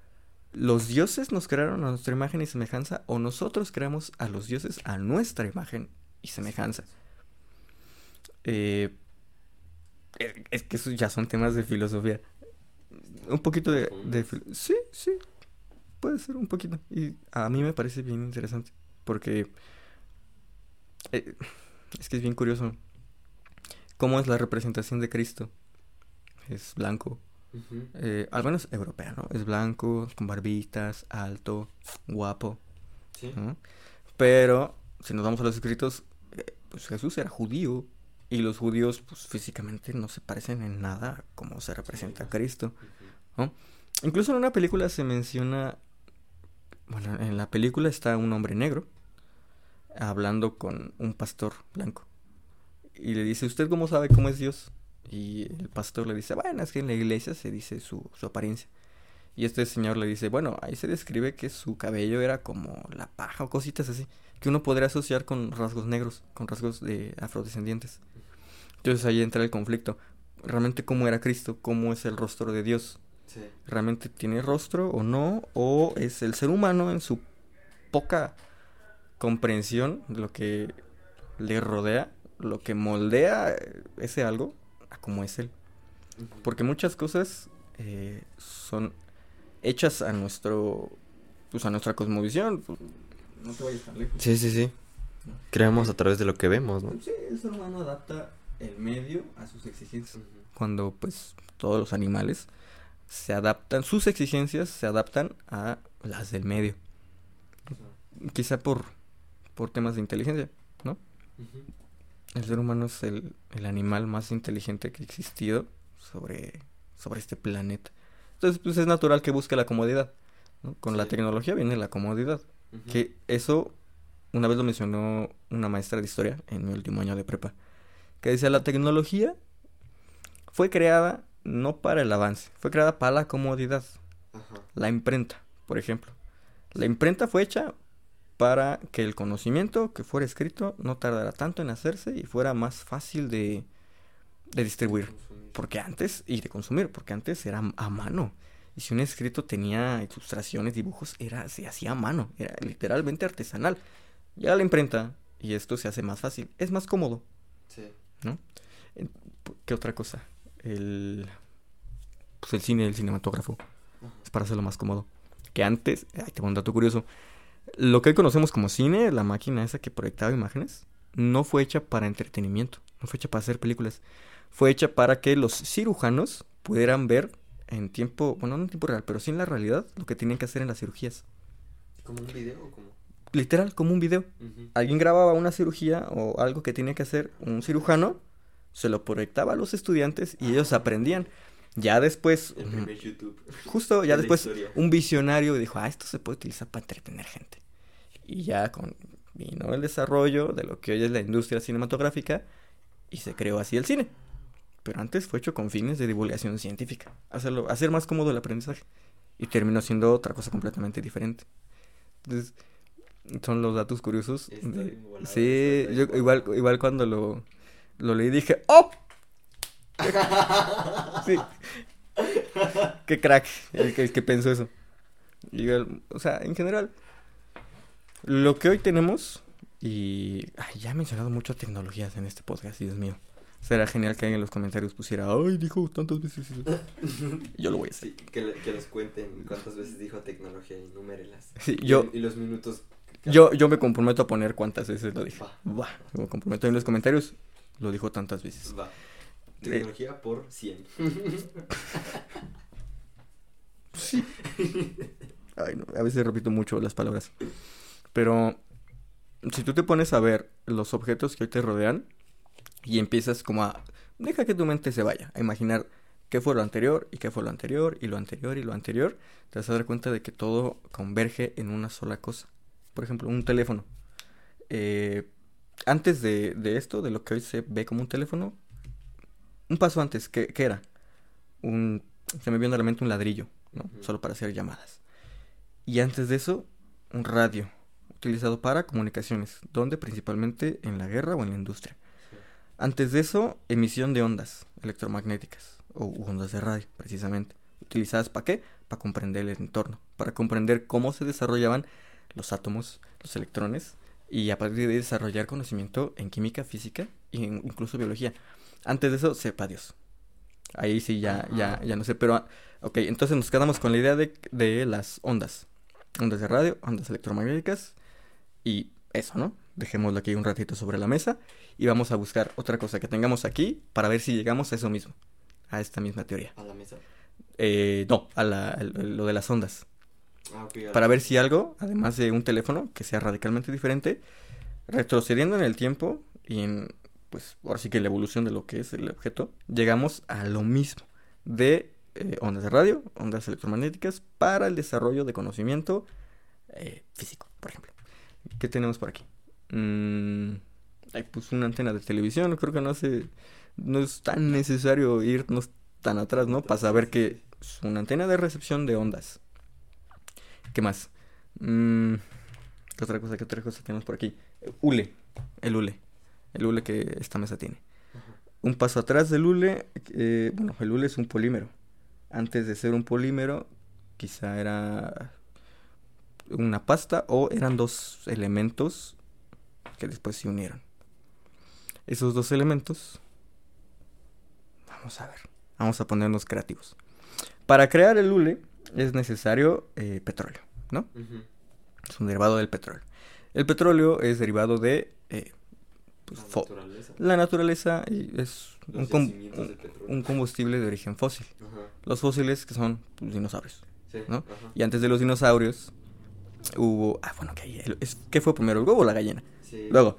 ¿los dioses nos crearon a nuestra imagen y semejanza o nosotros creamos a los dioses a nuestra imagen y semejanza? Eh, eh, es que esos ya son temas de filosofía. Un poquito de, de sí, sí, puede ser un poquito. Y a mí me parece bien interesante porque eh, es que es bien curioso cómo es la representación de Cristo. Es blanco, eh, al menos europea, ¿no? Es blanco, con barbitas, alto, guapo, Sí. ¿no? Pero si nos vamos a los escritos, eh, pues Jesús era judío y los judíos pues físicamente no se parecen en nada a cómo se representa a Cristo. ¿no? Incluso en una película se menciona, bueno, en la película está un hombre negro hablando con un pastor blanco y le dice, ¿usted cómo sabe cómo es Dios? Y el pastor le dice, bueno, es que en la iglesia se dice su, su apariencia. Y este señor le dice, bueno, ahí se describe que su cabello era como la paja o cositas así, que uno podría asociar con rasgos negros, con rasgos de afrodescendientes. Entonces ahí entra el conflicto. Realmente cómo era Cristo, cómo es el rostro de Dios. Sí. ¿Realmente tiene rostro o no? ¿O es el ser humano en su poca comprensión de lo que le rodea, lo que moldea ese algo a cómo es él? Porque muchas cosas eh, son hechas a nuestro pues a nuestra cosmovisión. No te vayas tan lejos. Sí, sí, sí. Creamos a través de lo que vemos, ¿no? Sí, el ser humano adapta el medio a sus exigencias. Cuando pues todos los animales se adaptan, sus exigencias se adaptan a las del medio. Quizá por, por temas de inteligencia, ¿no? El ser humano es el, el animal más inteligente que ha existido sobre, sobre este planeta. Entonces, pues es natural que busque la comodidad. ¿no? Con la tecnología viene la comodidad. Que eso, una vez lo mencionó una maestra de historia en mi último año de prepa. Que decía, la tecnología fue creada no para el avance, fue creada para la comodidad. La imprenta, por ejemplo. La imprenta fue hecha para que el conocimiento que fuera escrito no tardara tanto en hacerse y fuera más fácil de, de distribuir. Porque antes, y de consumir, porque antes era a mano. Y si un escrito tenía ilustraciones, dibujos, era, se hacía a mano, era literalmente artesanal. Ya la imprenta, y esto se hace más fácil, es más cómodo. Sí. ¿no? ¿Qué otra cosa? El, pues el cine, el cinematógrafo, es para hacerlo más cómodo. Que antes, ay, te voy a un dato curioso, lo que hoy conocemos como cine, la máquina esa que proyectaba imágenes, no fue hecha para entretenimiento, no fue hecha para hacer películas, fue hecha para que los cirujanos pudieran ver en tiempo, bueno, no en tiempo real, pero sí en la realidad, lo que tenían que hacer en las cirugías. ¿Como un video o como? Literal, como un video. Alguien grababa una cirugía o algo que tenía que hacer un cirujano, se lo proyectaba a los estudiantes y ellos aprendían. Ya después, El primer YouTube. justo ya de después, un visionario dijo, ah, esto se puede utilizar para entretener gente. Y ya con, vino el desarrollo de lo que hoy es la industria cinematográfica y se creó así el cine. Pero antes fue hecho con fines de divulgación científica, hacerlo, hacer más cómodo el aprendizaje. Y terminó siendo otra cosa completamente diferente. Entonces, son los datos curiosos. Sí, yo igual, igual cuando lo, lo leí dije, ¡Oh! sí. Qué crack el que, el que pensó eso. Y o sea, en general, lo que hoy tenemos, y ay, ya he mencionado muchas tecnologías en este podcast, Dios mío. Será genial que alguien en los comentarios pusiera, ay, dijo tantas veces eso. yo lo voy a hacer. Sí, que, que nos cuenten cuántas veces dijo tecnología y numérelas. Sí, Y- yo, Y, los minutos. yo, yo me comprometo a poner cuántas veces lo dijo. Va. Va, me comprometo en los comentarios, lo dijo tantas veces. Va. Tecnología por 100. Ay, no, a veces repito mucho las palabras. Pero si tú te pones a ver los objetos que hoy te rodean y empiezas como a... Deja que tu mente se vaya, a imaginar qué fue lo anterior y qué fue lo anterior y lo anterior y lo anterior, te vas a dar cuenta de que todo converge en una sola cosa. Por ejemplo, un teléfono. Eh, antes de, de esto, de lo que hoy se ve como un teléfono, un paso antes, ¿qué, qué era? Un, se me viene a la mente un ladrillo, ¿no? Ujú. Solo para hacer llamadas. Y antes de eso, un radio, utilizado para comunicaciones, donde principalmente en la guerra o en la industria. Antes de eso, emisión de ondas electromagnéticas o ondas de radio, precisamente. ¿Utilizadas para qué? Para comprender el entorno, para comprender cómo se desarrollaban los átomos, los electrones, y a partir de ahí desarrollar conocimiento en química, física e incluso biología. Antes de eso, sepa Dios. Ahí sí ya, ya, ya no sé, pero ah, ok, entonces nos quedamos con la idea de, de las ondas. Ondas de radio, ondas electromagnéticas y eso, ¿no? Dejémoslo aquí un ratito sobre la mesa y vamos a buscar otra cosa que tengamos aquí para ver si llegamos a eso mismo, a esta misma teoría. A la mesa. Eh, no, a la- a lo de las ondas. Ah, ok. a la- Para ver si algo, además de un teléfono, que sea radicalmente diferente, retrocediendo en el tiempo y en, pues, ahora sí que la evolución de lo que es el objeto, llegamos a lo mismo de eh, ondas de radio, ondas electromagnéticas para el desarrollo de conocimiento eh, físico, por ejemplo. ¿Qué tenemos por aquí? Mm, ay, pues una antena de televisión, creo que no sé, no es tan necesario irnos tan atrás, ¿no? Para saber que es una antena de recepción de ondas. ¿Qué más? Mm, ¿Qué otra cosa? ¿Qué otra cosa tenemos por aquí? Hule. El hule. El hule que esta mesa tiene. Un paso atrás del hule. eh, bueno, el hule es un polímero. Antes de ser un polímero, quizá era una pasta o eran dos elementos que después se unieron. Esos dos elementos. Vamos a ver. Vamos a ponernos creativos. Para crear el hule es necesario eh, petróleo, ¿no? Es un derivado del petróleo. El petróleo es derivado de eh, pues, La naturaleza. la naturaleza y es un, com- combustible de origen fósil. Ajá. Los fósiles que son pues, dinosaurios. Sí. ¿no? Ajá. Y antes de los dinosaurios hubo... Ah, bueno, ¿qué, es- ¿qué fue primero, el huevo o la gallina? Sí. Luego,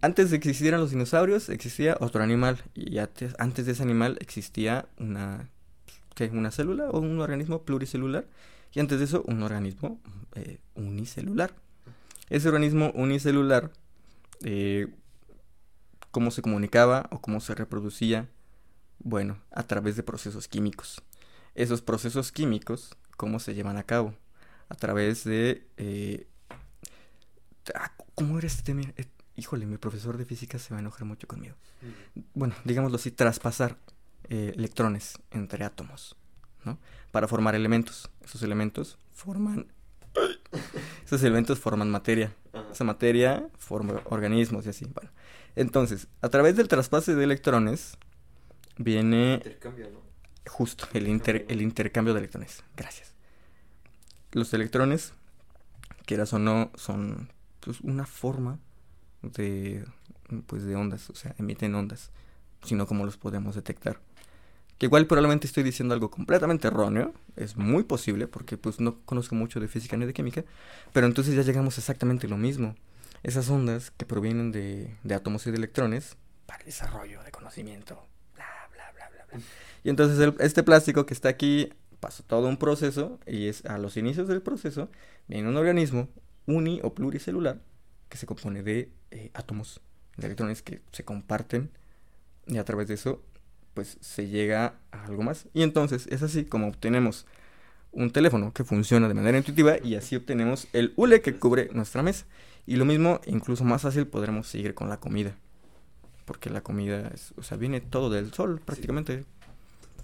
antes de que existieran los dinosaurios, existía otro animal. Y antes, antes de ese animal existía una, ¿qué? una célula o un organismo pluricelular. Y antes de eso, un organismo eh, unicelular. Ese organismo unicelular, eh, ¿cómo se comunicaba o cómo se reproducía? Bueno, a través de procesos químicos. Esos procesos químicos, ¿cómo se llevan a cabo? A través de... eh, ah, ¿Cómo era este tema? Eh, híjole, mi profesor de física se va a enojar mucho conmigo. Bueno, digámoslo así, traspasar eh, electrones entre átomos, ¿no? Para formar elementos. Esos elementos forman... Esos elementos forman materia. Esa materia forma organismos y así. Bueno, entonces, a través del traspase de electrones viene Intercambio, ¿no? Justo, el, inter- el intercambio de electrones. Gracias. Los electrones, quieras o no, son pues, una forma de, pues, de ondas, o sea, emiten ondas, sino cómo los podemos detectar. Que igual probablemente estoy diciendo algo completamente erróneo, es muy posible, porque pues no conozco mucho de física ni de química, pero entonces ya llegamos exactamente a lo mismo. Esas ondas que provienen de, de átomos y de electrones para el desarrollo de conocimiento, bla, bla, bla, bla, bla. Y entonces el- este plástico que está aquí pasa todo un proceso y es a los inicios del proceso viene un organismo uni o pluricelular que se compone de eh, átomos, de electrones que se comparten y a través de eso pues se llega a algo más. Y entonces es así como obtenemos un teléfono que funciona de manera intuitiva y así obtenemos el hule que cubre nuestra mesa. Y lo mismo, incluso más fácil, podremos seguir con la comida. Porque la comida, es, o sea, viene todo del sol prácticamente.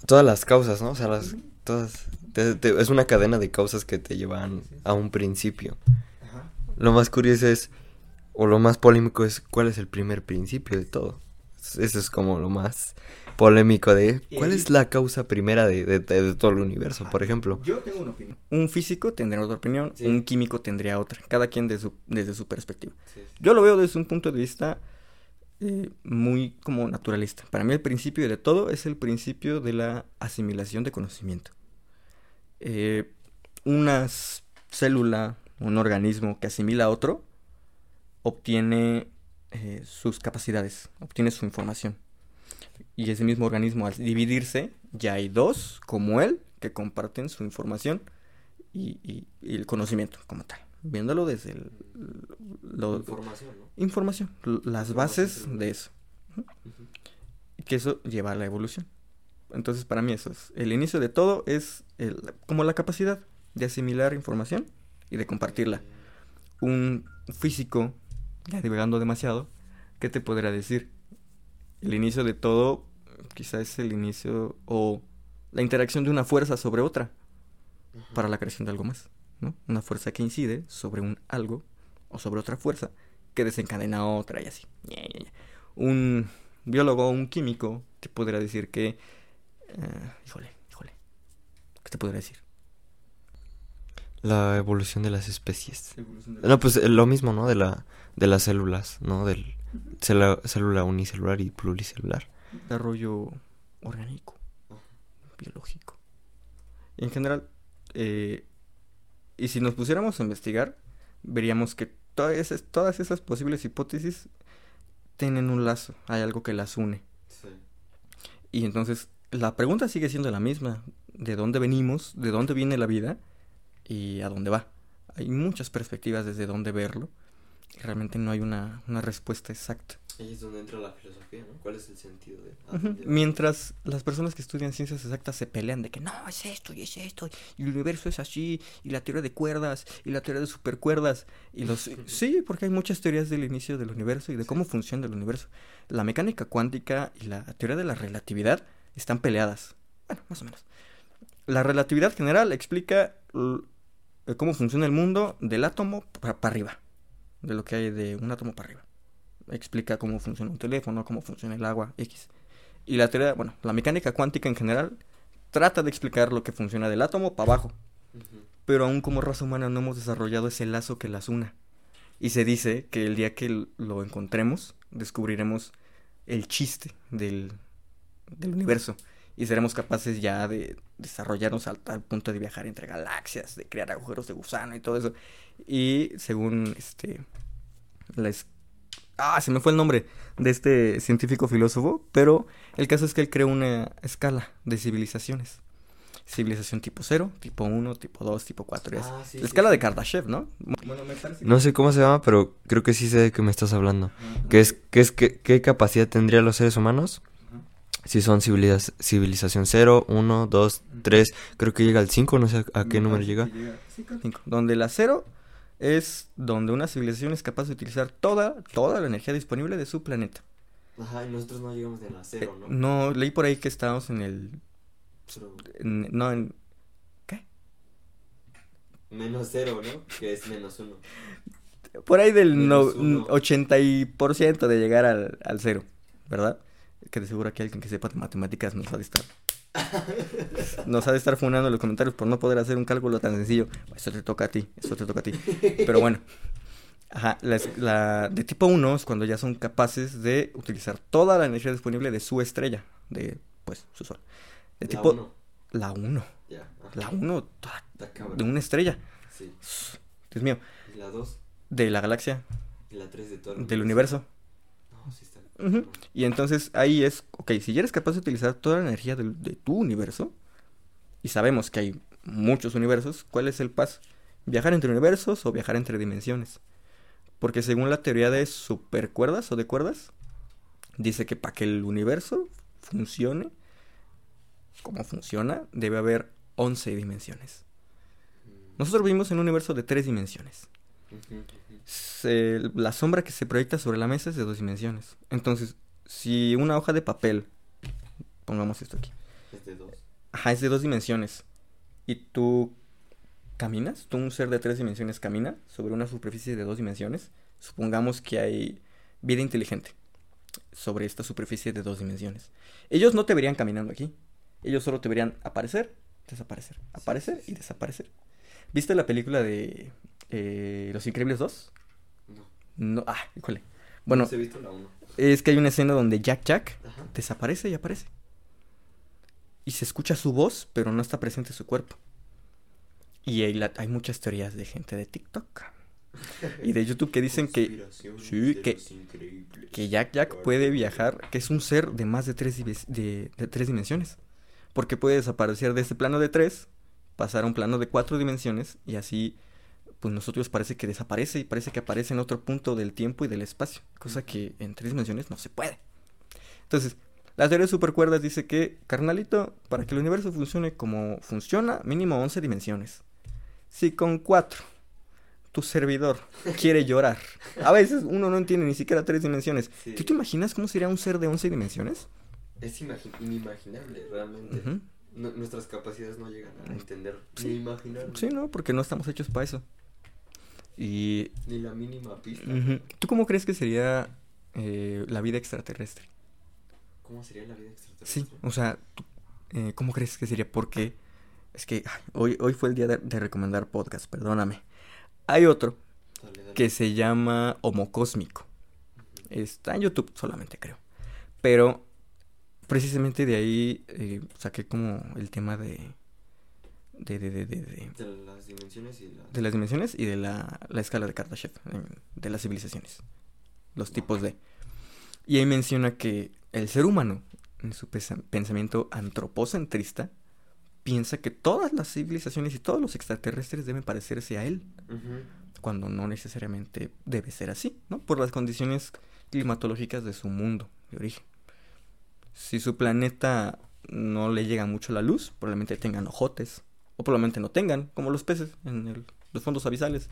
Todas las causas, ¿no? O sea, las, todas, te- te- es una cadena de causas que te llevan a un principio. Lo más curioso es, o lo más polémico es, ¿cuál es el primer principio de todo? Eso es como lo más polémico de cuál es la causa primera de, de- de todo el universo, por ejemplo. Yo tengo una opinión. Un físico tendría otra opinión, Sí. un químico tendría otra, cada quien de su- desde su perspectiva. Yo lo veo desde un punto de vista eh, muy como naturalista. Para mí el principio de todo es el principio de la asimilación de conocimiento. Eh, una célula, un organismo que asimila a otro, obtiene eh, sus capacidades, obtiene su información. Y ese mismo organismo al dividirse, ya hay dos como él que comparten su información y, y- y el conocimiento como tal. Viéndolo desde el, lo- Información, ¿no? información, las Información bases de eso. Que eso lleva a la evolución. Entonces, para mí eso es. El inicio de todo es el- como la capacidad de asimilar información y de compartirla. Un físico, ya divagando demasiado, ¿qué te podrá decir? El inicio de todo quizás es el inicio o la interacción de una fuerza sobre otra para la creación de algo más, ¿no? Una fuerza que incide sobre un algo o sobre otra fuerza que desencadena otra y así. Un biólogo, un químico, te podrá decir que... eh, híjole, híjole. ¿Qué te podrá decir? La evolución de las especies. No, pues eh, lo mismo, ¿no? De la de las células, ¿no? Del célula, célula unicelular y pluricelular. Desarrollo orgánico, biológico. En general, eh, y si nos pusiéramos a investigar, veríamos que todas esas, todas esas posibles hipótesis tienen un lazo, hay algo que las une. Y entonces la pregunta sigue siendo la misma. ¿De dónde venimos? ¿De dónde viene la vida? ¿Y a dónde va? Hay muchas perspectivas desde dónde verlo. Realmente no hay una, una respuesta exacta. Ahí es donde entra la filosofía, ¿no? ¿Cuál es el sentido de. Mientras las personas que estudian ciencias exactas se pelean de que no, es esto y es esto, y el universo es así, y la teoría de cuerdas, y la teoría de supercuerdas, y los... Sí, porque hay muchas teorías del inicio del universo y de cómo funciona el universo. La mecánica cuántica y la teoría de la relatividad están peleadas. Bueno, más o menos. La relatividad general explica eh, cómo funciona el mundo del átomo para arriba, de lo que hay de un átomo para arriba explica cómo funciona un teléfono, cómo funciona el agua, X. Y la teoría, bueno, la mecánica cuántica en general trata de explicar lo que funciona del átomo para abajo. Pero aún como raza humana no hemos desarrollado ese lazo que las una. Y se dice que el día que lo encontremos, descubriremos el chiste del, del universo. Y seremos capaces ya de desarrollarnos al tal punto de viajar entre galaxias, de crear agujeros de gusano y todo eso. Y según este la es- Ah, se me fue el nombre de este científico filósofo, pero el caso es que él creó una escala de civilizaciones. Civilización tipo 0, tipo 1, tipo 2, tipo 4. y así. Ah, sí, la sí, escala sí. de Kardashev, ¿no? Bueno, me parece No sé cómo se llama, pero creo que sí sé de qué me estás hablando. ¿Qué es, qué es, qué, qué capacidad tendrían los seres humanos? Si son civiliza- civilización 0, 1, 2, 3, creo que llega al 5, no sé a qué número llega. Cinco. Donde la 0 es donde una civilización es capaz de utilizar toda, toda la energía disponible de su planeta. Ajá, y nosotros no llegamos de la Eh, no, leí por ahí que estábamos en el... en- no, en... Menos 0, ¿no? Que es menos 1. Por ahí del no, uno. 80% de llegar al, al cero, ¿verdad? Que de seguro aquí alguien que sepa de matemáticas nos ha de estar. Nos ha de estar funando en los comentarios por no poder hacer un cálculo tan sencillo. Eso te toca a ti, eso te toca a ti. Pero bueno. Ajá, la, la de tipo 1 es cuando ya son capaces de utilizar toda la energía disponible de su estrella, de pues su sol. De tipo la 1, Ya. la 1 toda- Está de una estrella. Sí. Dios mío, Y la 2, de la galaxia, y la 3 de todo del universo. Y entonces ahí es, ok, si ya eres capaz de utilizar toda la energía de, tu universo, y sabemos que hay muchos universos, ¿cuál es el paso? ¿Viajar entre universos o viajar entre dimensiones? Porque según la teoría de supercuerdas o de cuerdas, dice que para que el universo funcione como funciona, debe haber 11 dimensiones. Nosotros vivimos en un universo de tres dimensiones se- la sombra que se proyecta sobre la mesa es de dos dimensiones. Entonces, si una hoja de papel, pongamos esto aquí, Es de 2. ajá, es de dos dimensiones, y tú caminas, tú un ser de tres dimensiones camina sobre una superficie de dos dimensiones, supongamos que hay vida inteligente. sobre esta superficie de dos dimensiones. Ellos no te verían caminando aquí. Ellos solo te verían aparecer, desaparecer, aparecer y desaparecer. ¿Viste la película de eh, Los Increíbles 2? No. No, ah, híjole. Bueno, No he visto la uno. es que hay una escena donde Jack Jack Ajá. desaparece y aparece. Y se escucha su voz, pero no está presente su cuerpo. Y hay, la- hay muchas teorías de gente de TikTok y de YouTube que dicen que, sí, que- que Jack Jack puede viajar, que es un ser de más de tres, de, de tres dimensiones. Porque puede desaparecer de este plano de tres, pasar a un plano de cuatro dimensiones y así, pues nosotros parece que desaparece y parece que aparece en otro punto del tiempo y del espacio. Cosa que en tres dimensiones no se puede. Entonces, la teoría de supercuerdas dice que, carnalito, para que el universo funcione como funciona, mínimo 11 dimensiones. Si con cuatro tu servidor quiere llorar, a veces uno no entiende ni siquiera tres dimensiones. Sí. ¿Tú te imaginas cómo sería un ser de 11 dimensiones? Es imagi- inimaginable, realmente. No- nuestras capacidades no llegan a entender Sí. ni imaginar Sí, ¿no? Porque no estamos hechos para eso. Y... ni la mínima pista. ¿Tú cómo crees que sería eh, la vida extraterrestre? ¿Cómo sería la vida extraterrestre? Sí, o sea, eh, ¿cómo crees que sería? Porque es que ay, hoy, hoy fue el día de, de recomendar podcast, perdóname. Hay otro Dale, dale. que se llama Homo Cósmico. Está en YouTube solamente, creo. Pero precisamente de ahí eh, saqué como el tema de... De, de, de, de, las dimensiones y la... de las dimensiones y de la, la escala de Kardashev, de las civilizaciones, los tipos de. Y ahí menciona que el ser humano, en su pensamiento antropocentrista, piensa que todas las civilizaciones y todos los extraterrestres deben parecerse a él, cuando no necesariamente debe ser así, ¿no? Por las condiciones climatológicas de su mundo de origen. Si su planeta no le llega mucho la luz, probablemente tengan ojotes, o probablemente no tengan, como los peces en el- los fondos abisales.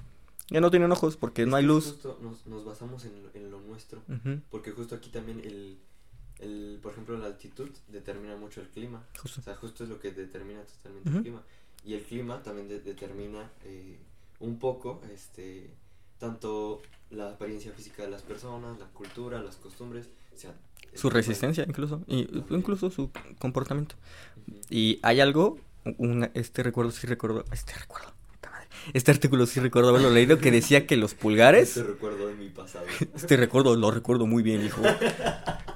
Ya no tienen ojos porque Es no hay luz. Justo nos, nos basamos en, lo- en lo nuestro. Porque justo aquí también el, el, por ejemplo, la altitud determina mucho el clima. justo. O sea, justo es lo que determina totalmente el clima. Y el clima también de- determina eh, un poco, este, tanto la apariencia física de las personas, la cultura, las costumbres, o sea, Su resistencia incluso, y incluso su comportamiento. Y hay algo, este recuerdo sí recuerdo, este recuerdo, puta madre, este artículo sí recuerdo haberlo leído que decía que los pulgares Este recuerdo de mi pasado. Este recuerdo lo recuerdo muy bien, hijo.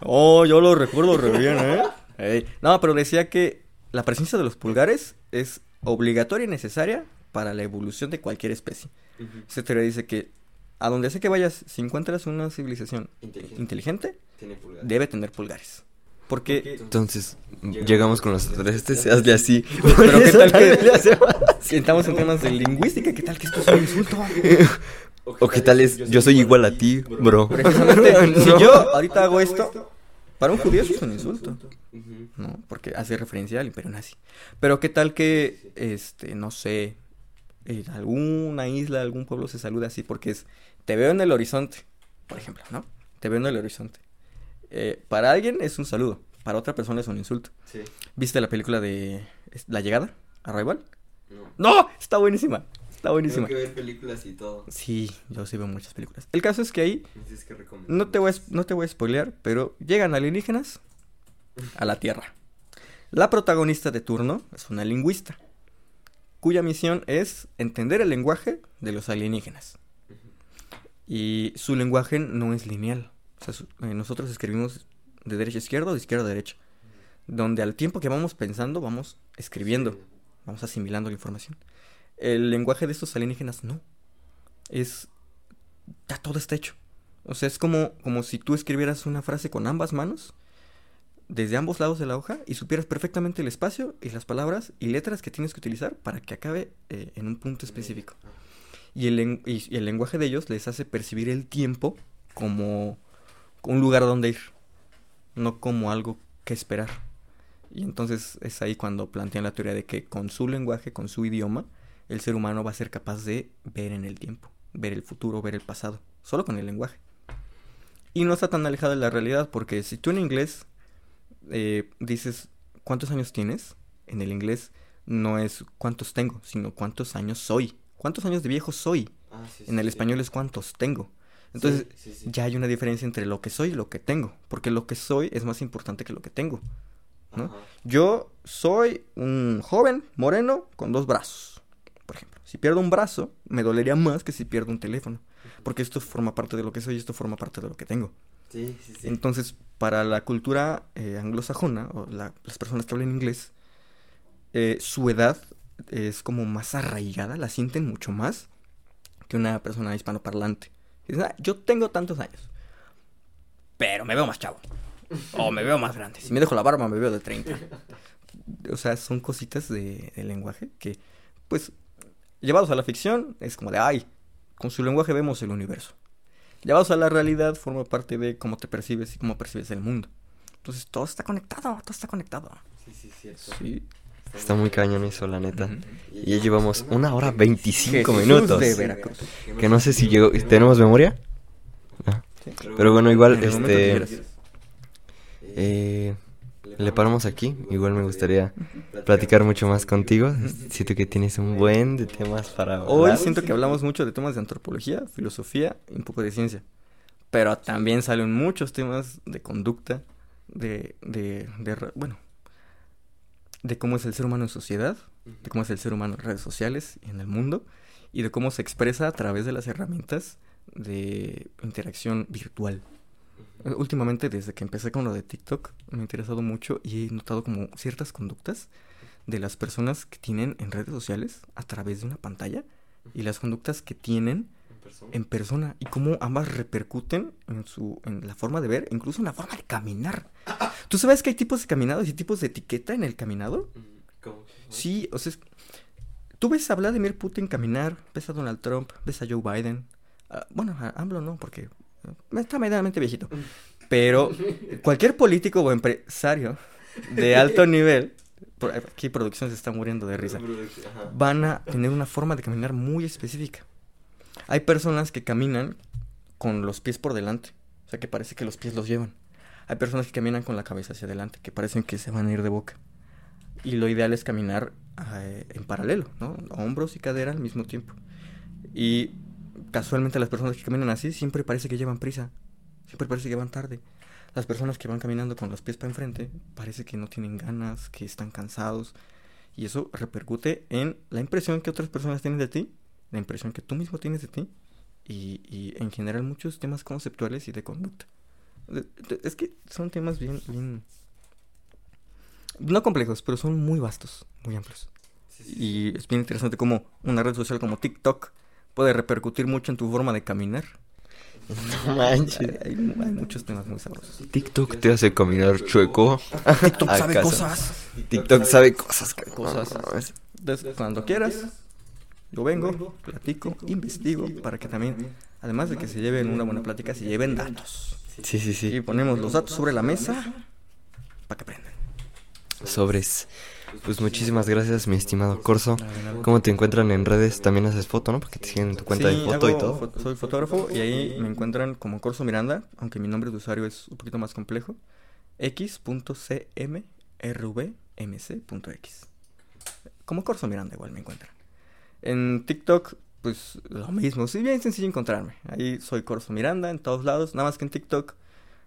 Oh, yo lo recuerdo re bien, ¿eh? Ey. No, pero decía que la presencia de los pulgares es obligatoria y necesaria para la evolución de cualquier especie. Teoría dice que a donde sea que vayas, si encuentras una civilización Inteligente. inteligente, Tiene pulgares. debe tener pulgares. Porque, Entonces, Llegamos llegamos con los extraterrestres, hazle así. pero qué tal que entramos en temas de lingüística, ¿qué tal que esto es un insulto? O qué tal es, yo soy igual a ti, bro. Precisamente, si No. yo ahorita hago esto, para un judío eso es un insulto. ¿no? Porque hace referencia al imperio nazi. Pero qué tal que, este, no sé, en alguna isla, algún pueblo se saluda así, porque es, te veo en el horizonte, por ejemplo, ¿no? Te veo en el horizonte. Eh, para alguien es un saludo, para otra persona es un insulto. Sí. ¿Viste la película de La Llegada? ¿Arrival? No. ¡No! Está buenísima, está Tengo buenísima. que ver películas y todo. Sí, yo sí veo muchas películas. El caso es que ahí, que recomendar. no te voy a, no te voy a spoilear, pero llegan alienígenas a la Tierra. La protagonista de turno es una lingüista, cuya misión es entender el lenguaje de los alienígenas. Y su lenguaje no es lineal. O sea, su- eh, nosotros escribimos de derecha a izquierda o de izquierda a derecha. Donde al tiempo que vamos pensando, vamos escribiendo, vamos asimilando la información. El lenguaje de estos alienígenas no. Es. Ya todo está hecho. O sea, es como, como si tú escribieras una frase con ambas manos, desde ambos lados de la hoja, y supieras perfectamente el espacio y las palabras y letras que tienes que utilizar para que acabe eh, en un punto específico. Y el, len- y- y el lenguaje de ellos les hace percibir el tiempo como un lugar donde ir, no como algo que esperar. Y entonces es ahí cuando plantean la teoría de que con su lenguaje, con su idioma, el ser humano va a ser capaz de ver en el tiempo, ver el futuro, ver el pasado, solo con el lenguaje. Y no está tan alejado de la realidad, porque si tú en inglés eh, dices cuántos años tienes, en el inglés no es cuántos tengo, sino cuántos años soy. ¿Cuántos años de viejo soy? Ah, sí, En sí, el sí. español es cuántos tengo. Entonces, Sí, sí, sí. ya hay una diferencia entre lo que soy y lo que tengo, porque lo que soy es más importante que lo que tengo. ¿no? Ajá. Yo soy un joven moreno con dos brazos, por ejemplo. Si pierdo un brazo, me dolería más que si pierdo un teléfono, porque esto forma parte de lo que soy y esto forma parte de lo que tengo. Sí, sí, sí. Entonces, para la cultura eh, anglosajona, o la- las personas que hablan inglés, eh, su edad es como más arraigada, la sienten mucho más que una persona hispanoparlante. "Ah, yo tengo tantos años, pero me veo más chavo. O me veo más grande. Si me dejo la barba, me veo de 30. O sea, son cositas de, de lenguaje que, pues, llevados a la ficción, es como de, ay, con su lenguaje vemos el universo. Llevados a la realidad, forma parte de cómo te percibes y cómo percibes el mundo. Entonces, todo está conectado, todo está conectado. Sí, sí, cierto. Sí. Está muy cañón eso, la neta. Y ya llevamos una hora 25 Jesús minutos. de Veracruz. Que no sé si llegó. ¿Tenemos memoria? No. Sí. Pero bueno, igual, este. Eh, le paramos aquí. Igual me gustaría platicar mucho más contigo. Siento que tienes un buen de temas para Hoy hablar. siento que hablamos mucho de temas de antropología, filosofía y un poco de ciencia. Pero también salen muchos temas de conducta, de, de, de bueno, de cómo es el ser humano en sociedad, de cómo es el ser humano en redes sociales y en el mundo, y de cómo se expresa a través de las herramientas de interacción virtual. Últimamente, desde que empecé con lo de TikTok, me ha interesado mucho y he notado como ciertas conductas de las personas que tienen en redes sociales a través de una pantalla y las conductas que tienen en persona y cómo ambas repercuten en su en la forma de ver, incluso en la forma de caminar. ¿Tú sabes que hay tipos de caminados y tipos de etiqueta en el caminado? Sí, o sea, es- tú ves a Vladimir Putin caminar, ves a Donald Trump, ves a Joe Biden. ah, bueno, a AMLO no, porque eh, está medianamente viejito. Pero cualquier político o empresario de alto nivel, aquí producción se está muriendo de risa, van a tener una forma de caminar muy específica. Hay personas que caminan con los pies por delante, o sea que parece que los pies los llevan. Hay personas que caminan con la cabeza hacia adelante, que parecen que se van a ir de boca. Y lo ideal es caminar eh, en paralelo, ¿no? Hombros y cadera al mismo tiempo. Y casualmente las personas que caminan así siempre parece que llevan prisa, siempre parece que van tarde. Las personas que van caminando con los pies para enfrente parece que no tienen ganas, que están cansados. Y eso repercute en la impresión que otras personas tienen de ti, la impresión que tú mismo tienes de ti y, y en general muchos temas conceptuales y de conducta. Es que son temas bien, bien... No complejos, pero son muy vastos, muy amplios. Y es bien interesante cómo una red social como TikTok puede repercutir mucho en tu forma de caminar. No manches. Hay, hay- hay muchos temas muy sabrosos. TikTok te hace caminar chueco. TikTok sabe cosas. TikTok sabe cosas. Cosas. Entonces, cuando quieras, yo vengo, platico, investigo, para que también, además de que se lleven una buena plática, se lleven datos. Sí, sí, Y sí. ponemos los datos sobre la mesa para que aprendan. Sobres. Pues muchísimas gracias, mi estimado Corso. ¿Cómo te encuentran en redes? También haces foto, ¿no? Porque te siguen en tu cuenta Sí, de foto y todo. fo- soy fotógrafo y ahí me encuentran como Corso Miranda, aunque mi nombre de usuario es un poquito más complejo. x.cmrvmc.x. Como Corso Miranda igual me encuentran. En TikTok, pues lo mismo. Sí, bien sencillo encontrarme. Ahí soy Corso Miranda en todos lados. Nada más que en TikTok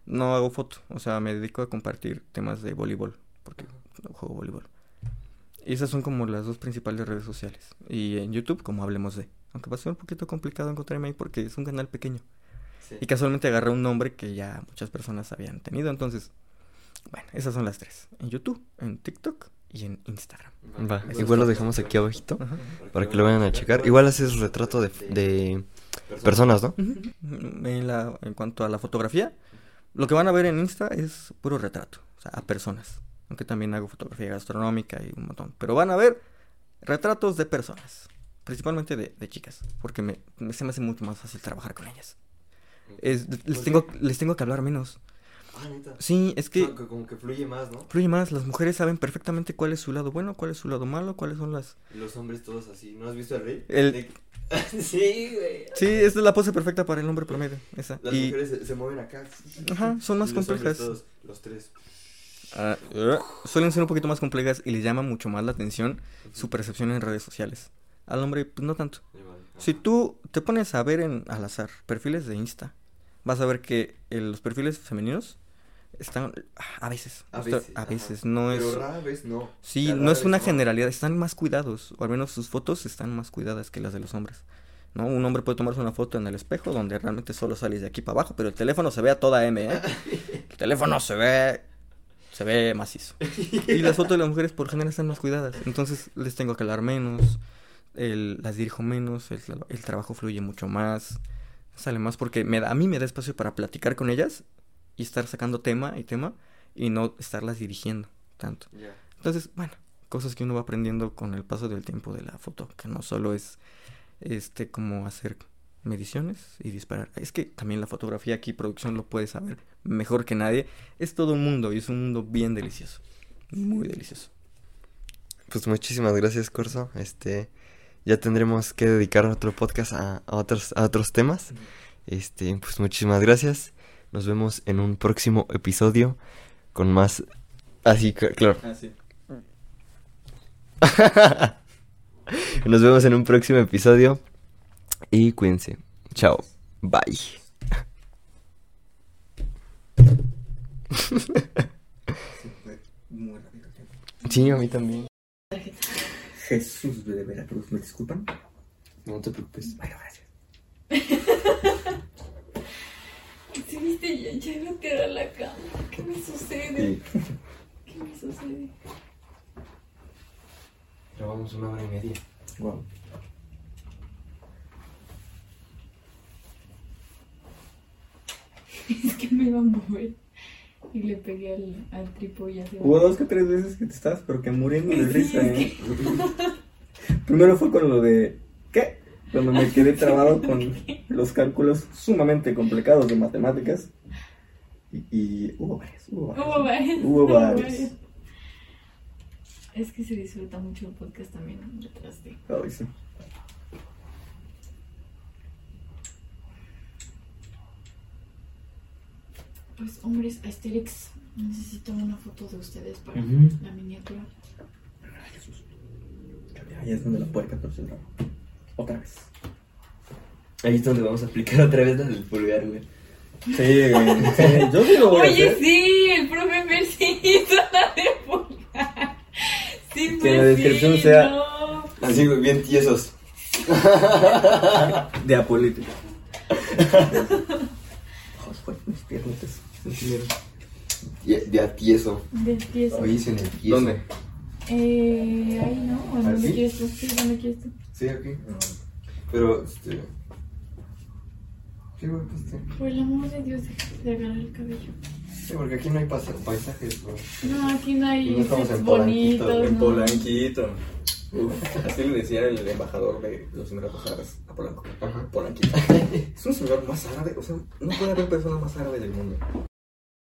no hago foto. O sea, me dedico a compartir temas de voleibol. Porque no juego voleibol. Y esas son como las dos principales redes sociales. Y en YouTube, como hablemos de. Aunque va a ser un poquito complicado encontrarme ahí porque es un canal pequeño. Y casualmente agarré un nombre que ya muchas personas habían tenido. Entonces, bueno, esas son las tres. En YouTube, en TikTok y en Instagram. Va, igual lo dejamos aquí abajito Ajá. para que lo vayan a checar. Igual haces retrato de, de personas, ¿no? En, la, en cuanto a la fotografía, lo que van a ver en Insta es puro retrato, o sea, a personas. Aunque también hago fotografía gastronómica y un montón. Pero van a ver retratos de personas, principalmente de, de chicas, porque me, me- se me hace mucho más fácil trabajar con ellas. Es- les, tengo, les tengo que hablar menos. Ah, neta. Sí, es que como que fluye más, ¿no? fluye más. Las mujeres saben perfectamente cuál es su lado bueno, cuál es su lado malo, cuáles son las... Los hombres todos así. ¿No has visto el rey? El- sí, güey. Sí, esta es la pose perfecta para el hombre promedio. Esa. y se, se mueven acá. Ajá, son más Y los complejas. todos, los tres. Ah, eh, suelen ser un poquito más complejas y les llama mucho más la atención su percepción en redes sociales. Al hombre, pues no tanto. Si tú te pones a ver en, al azar perfiles de Insta, vas a ver que los perfiles femeninos están a veces, A veces, a veces, no es... Pero rara vez no. Sí, no es una generalidad, están más cuidados, o al menos sus fotos están más cuidadas que las de los hombres. ¿No? Un hombre puede tomarse una foto en el espejo donde realmente solo sales de aquí para abajo, pero el teléfono se ve a toda M, ¿eh? El teléfono se ve se ve macizo. Y las fotos de las mujeres por general están más cuidadas, entonces les tengo que hablar menos, el- las dirijo menos, el, el trabajo fluye mucho más, sale más porque me da, a mí me da espacio para platicar con ellas y estar sacando tema y tema y no estarlas dirigiendo tanto. Entonces, bueno, cosas que uno va aprendiendo con el paso del tiempo de la foto, que no solo es este como hacer mediciones y disparar. Es que también la fotografía aquí, producción lo puede saber mejor que nadie. Es todo un mundo y es un mundo bien delicioso. Muy delicioso. Pues muchísimas gracias, Corso. Este, ya tendremos que dedicar otro podcast a, a otros, a otros temas. Este, pues muchísimas gracias. Nos vemos en un próximo episodio con más. Así, c- claro. Ah, sí. Nos vemos en un próximo episodio. Y cuídense. Chao. Bye. Fue muy rápido el tiempo. Sí, a mí también. Jesús de Veracruz, ¿me disculpan? No te preocupes. Bueno, gracias. Sí, viste, ya, ya no te da la cama. ¿Qué me sucede? ¿Qué me sucede? Grabamos una hora y media. Wow. Es que me iba a mover. Y le pegué al, al tripo y así. Hubo dos que tres veces que te estabas, pero que muriendo de Sí, risa, ¿eh? Primero fue con lo de. ¿Qué? Cuando me quedé trabado con los cálculos sumamente complicados de matemáticas. Y, y hubo varias, hubo varios. Hubo varios. Es que se disfruta mucho el podcast también detrás de. Ay, sí. Pues, hombres, Asterix, necesito una foto de ustedes para la miniatura. Ay, Jesús. Ahí es donde la puerca torce el rabo. Otra vez. Ahí es donde vamos a aplicar otra vez la del pulgar, güey. Sí, güey. Sí, yo sí lo voy a Oye, hacer. sí, el profe Mercy hizo la de pulgar. Sí, Que en la descripción sí, sea- no. Así, güey, bien tiesos. De apolítica. Joder, mis piernitas. mis piernitas. De, de a tieso. De tieso. Hoy hice en el tieso. ¿Dónde? Eh, ahí no, ¿o ¿Ah, ¿dónde sí? quieres tú? Sí, ¿dónde quieres tú? Sí, aquí. Pero, este. Pues este. Por el amor de Dios, de agarrar el cabello. Sí, porque aquí no hay paisajes. No, aquí no hay No estamos en Polanquito. En no. Polanquito. Uf, así le decía el embajador de los Emiratos Árabes a Polanco. Ajá. Polanquito. Es un señor más árabe, o sea, no puede haber persona más árabe del mundo.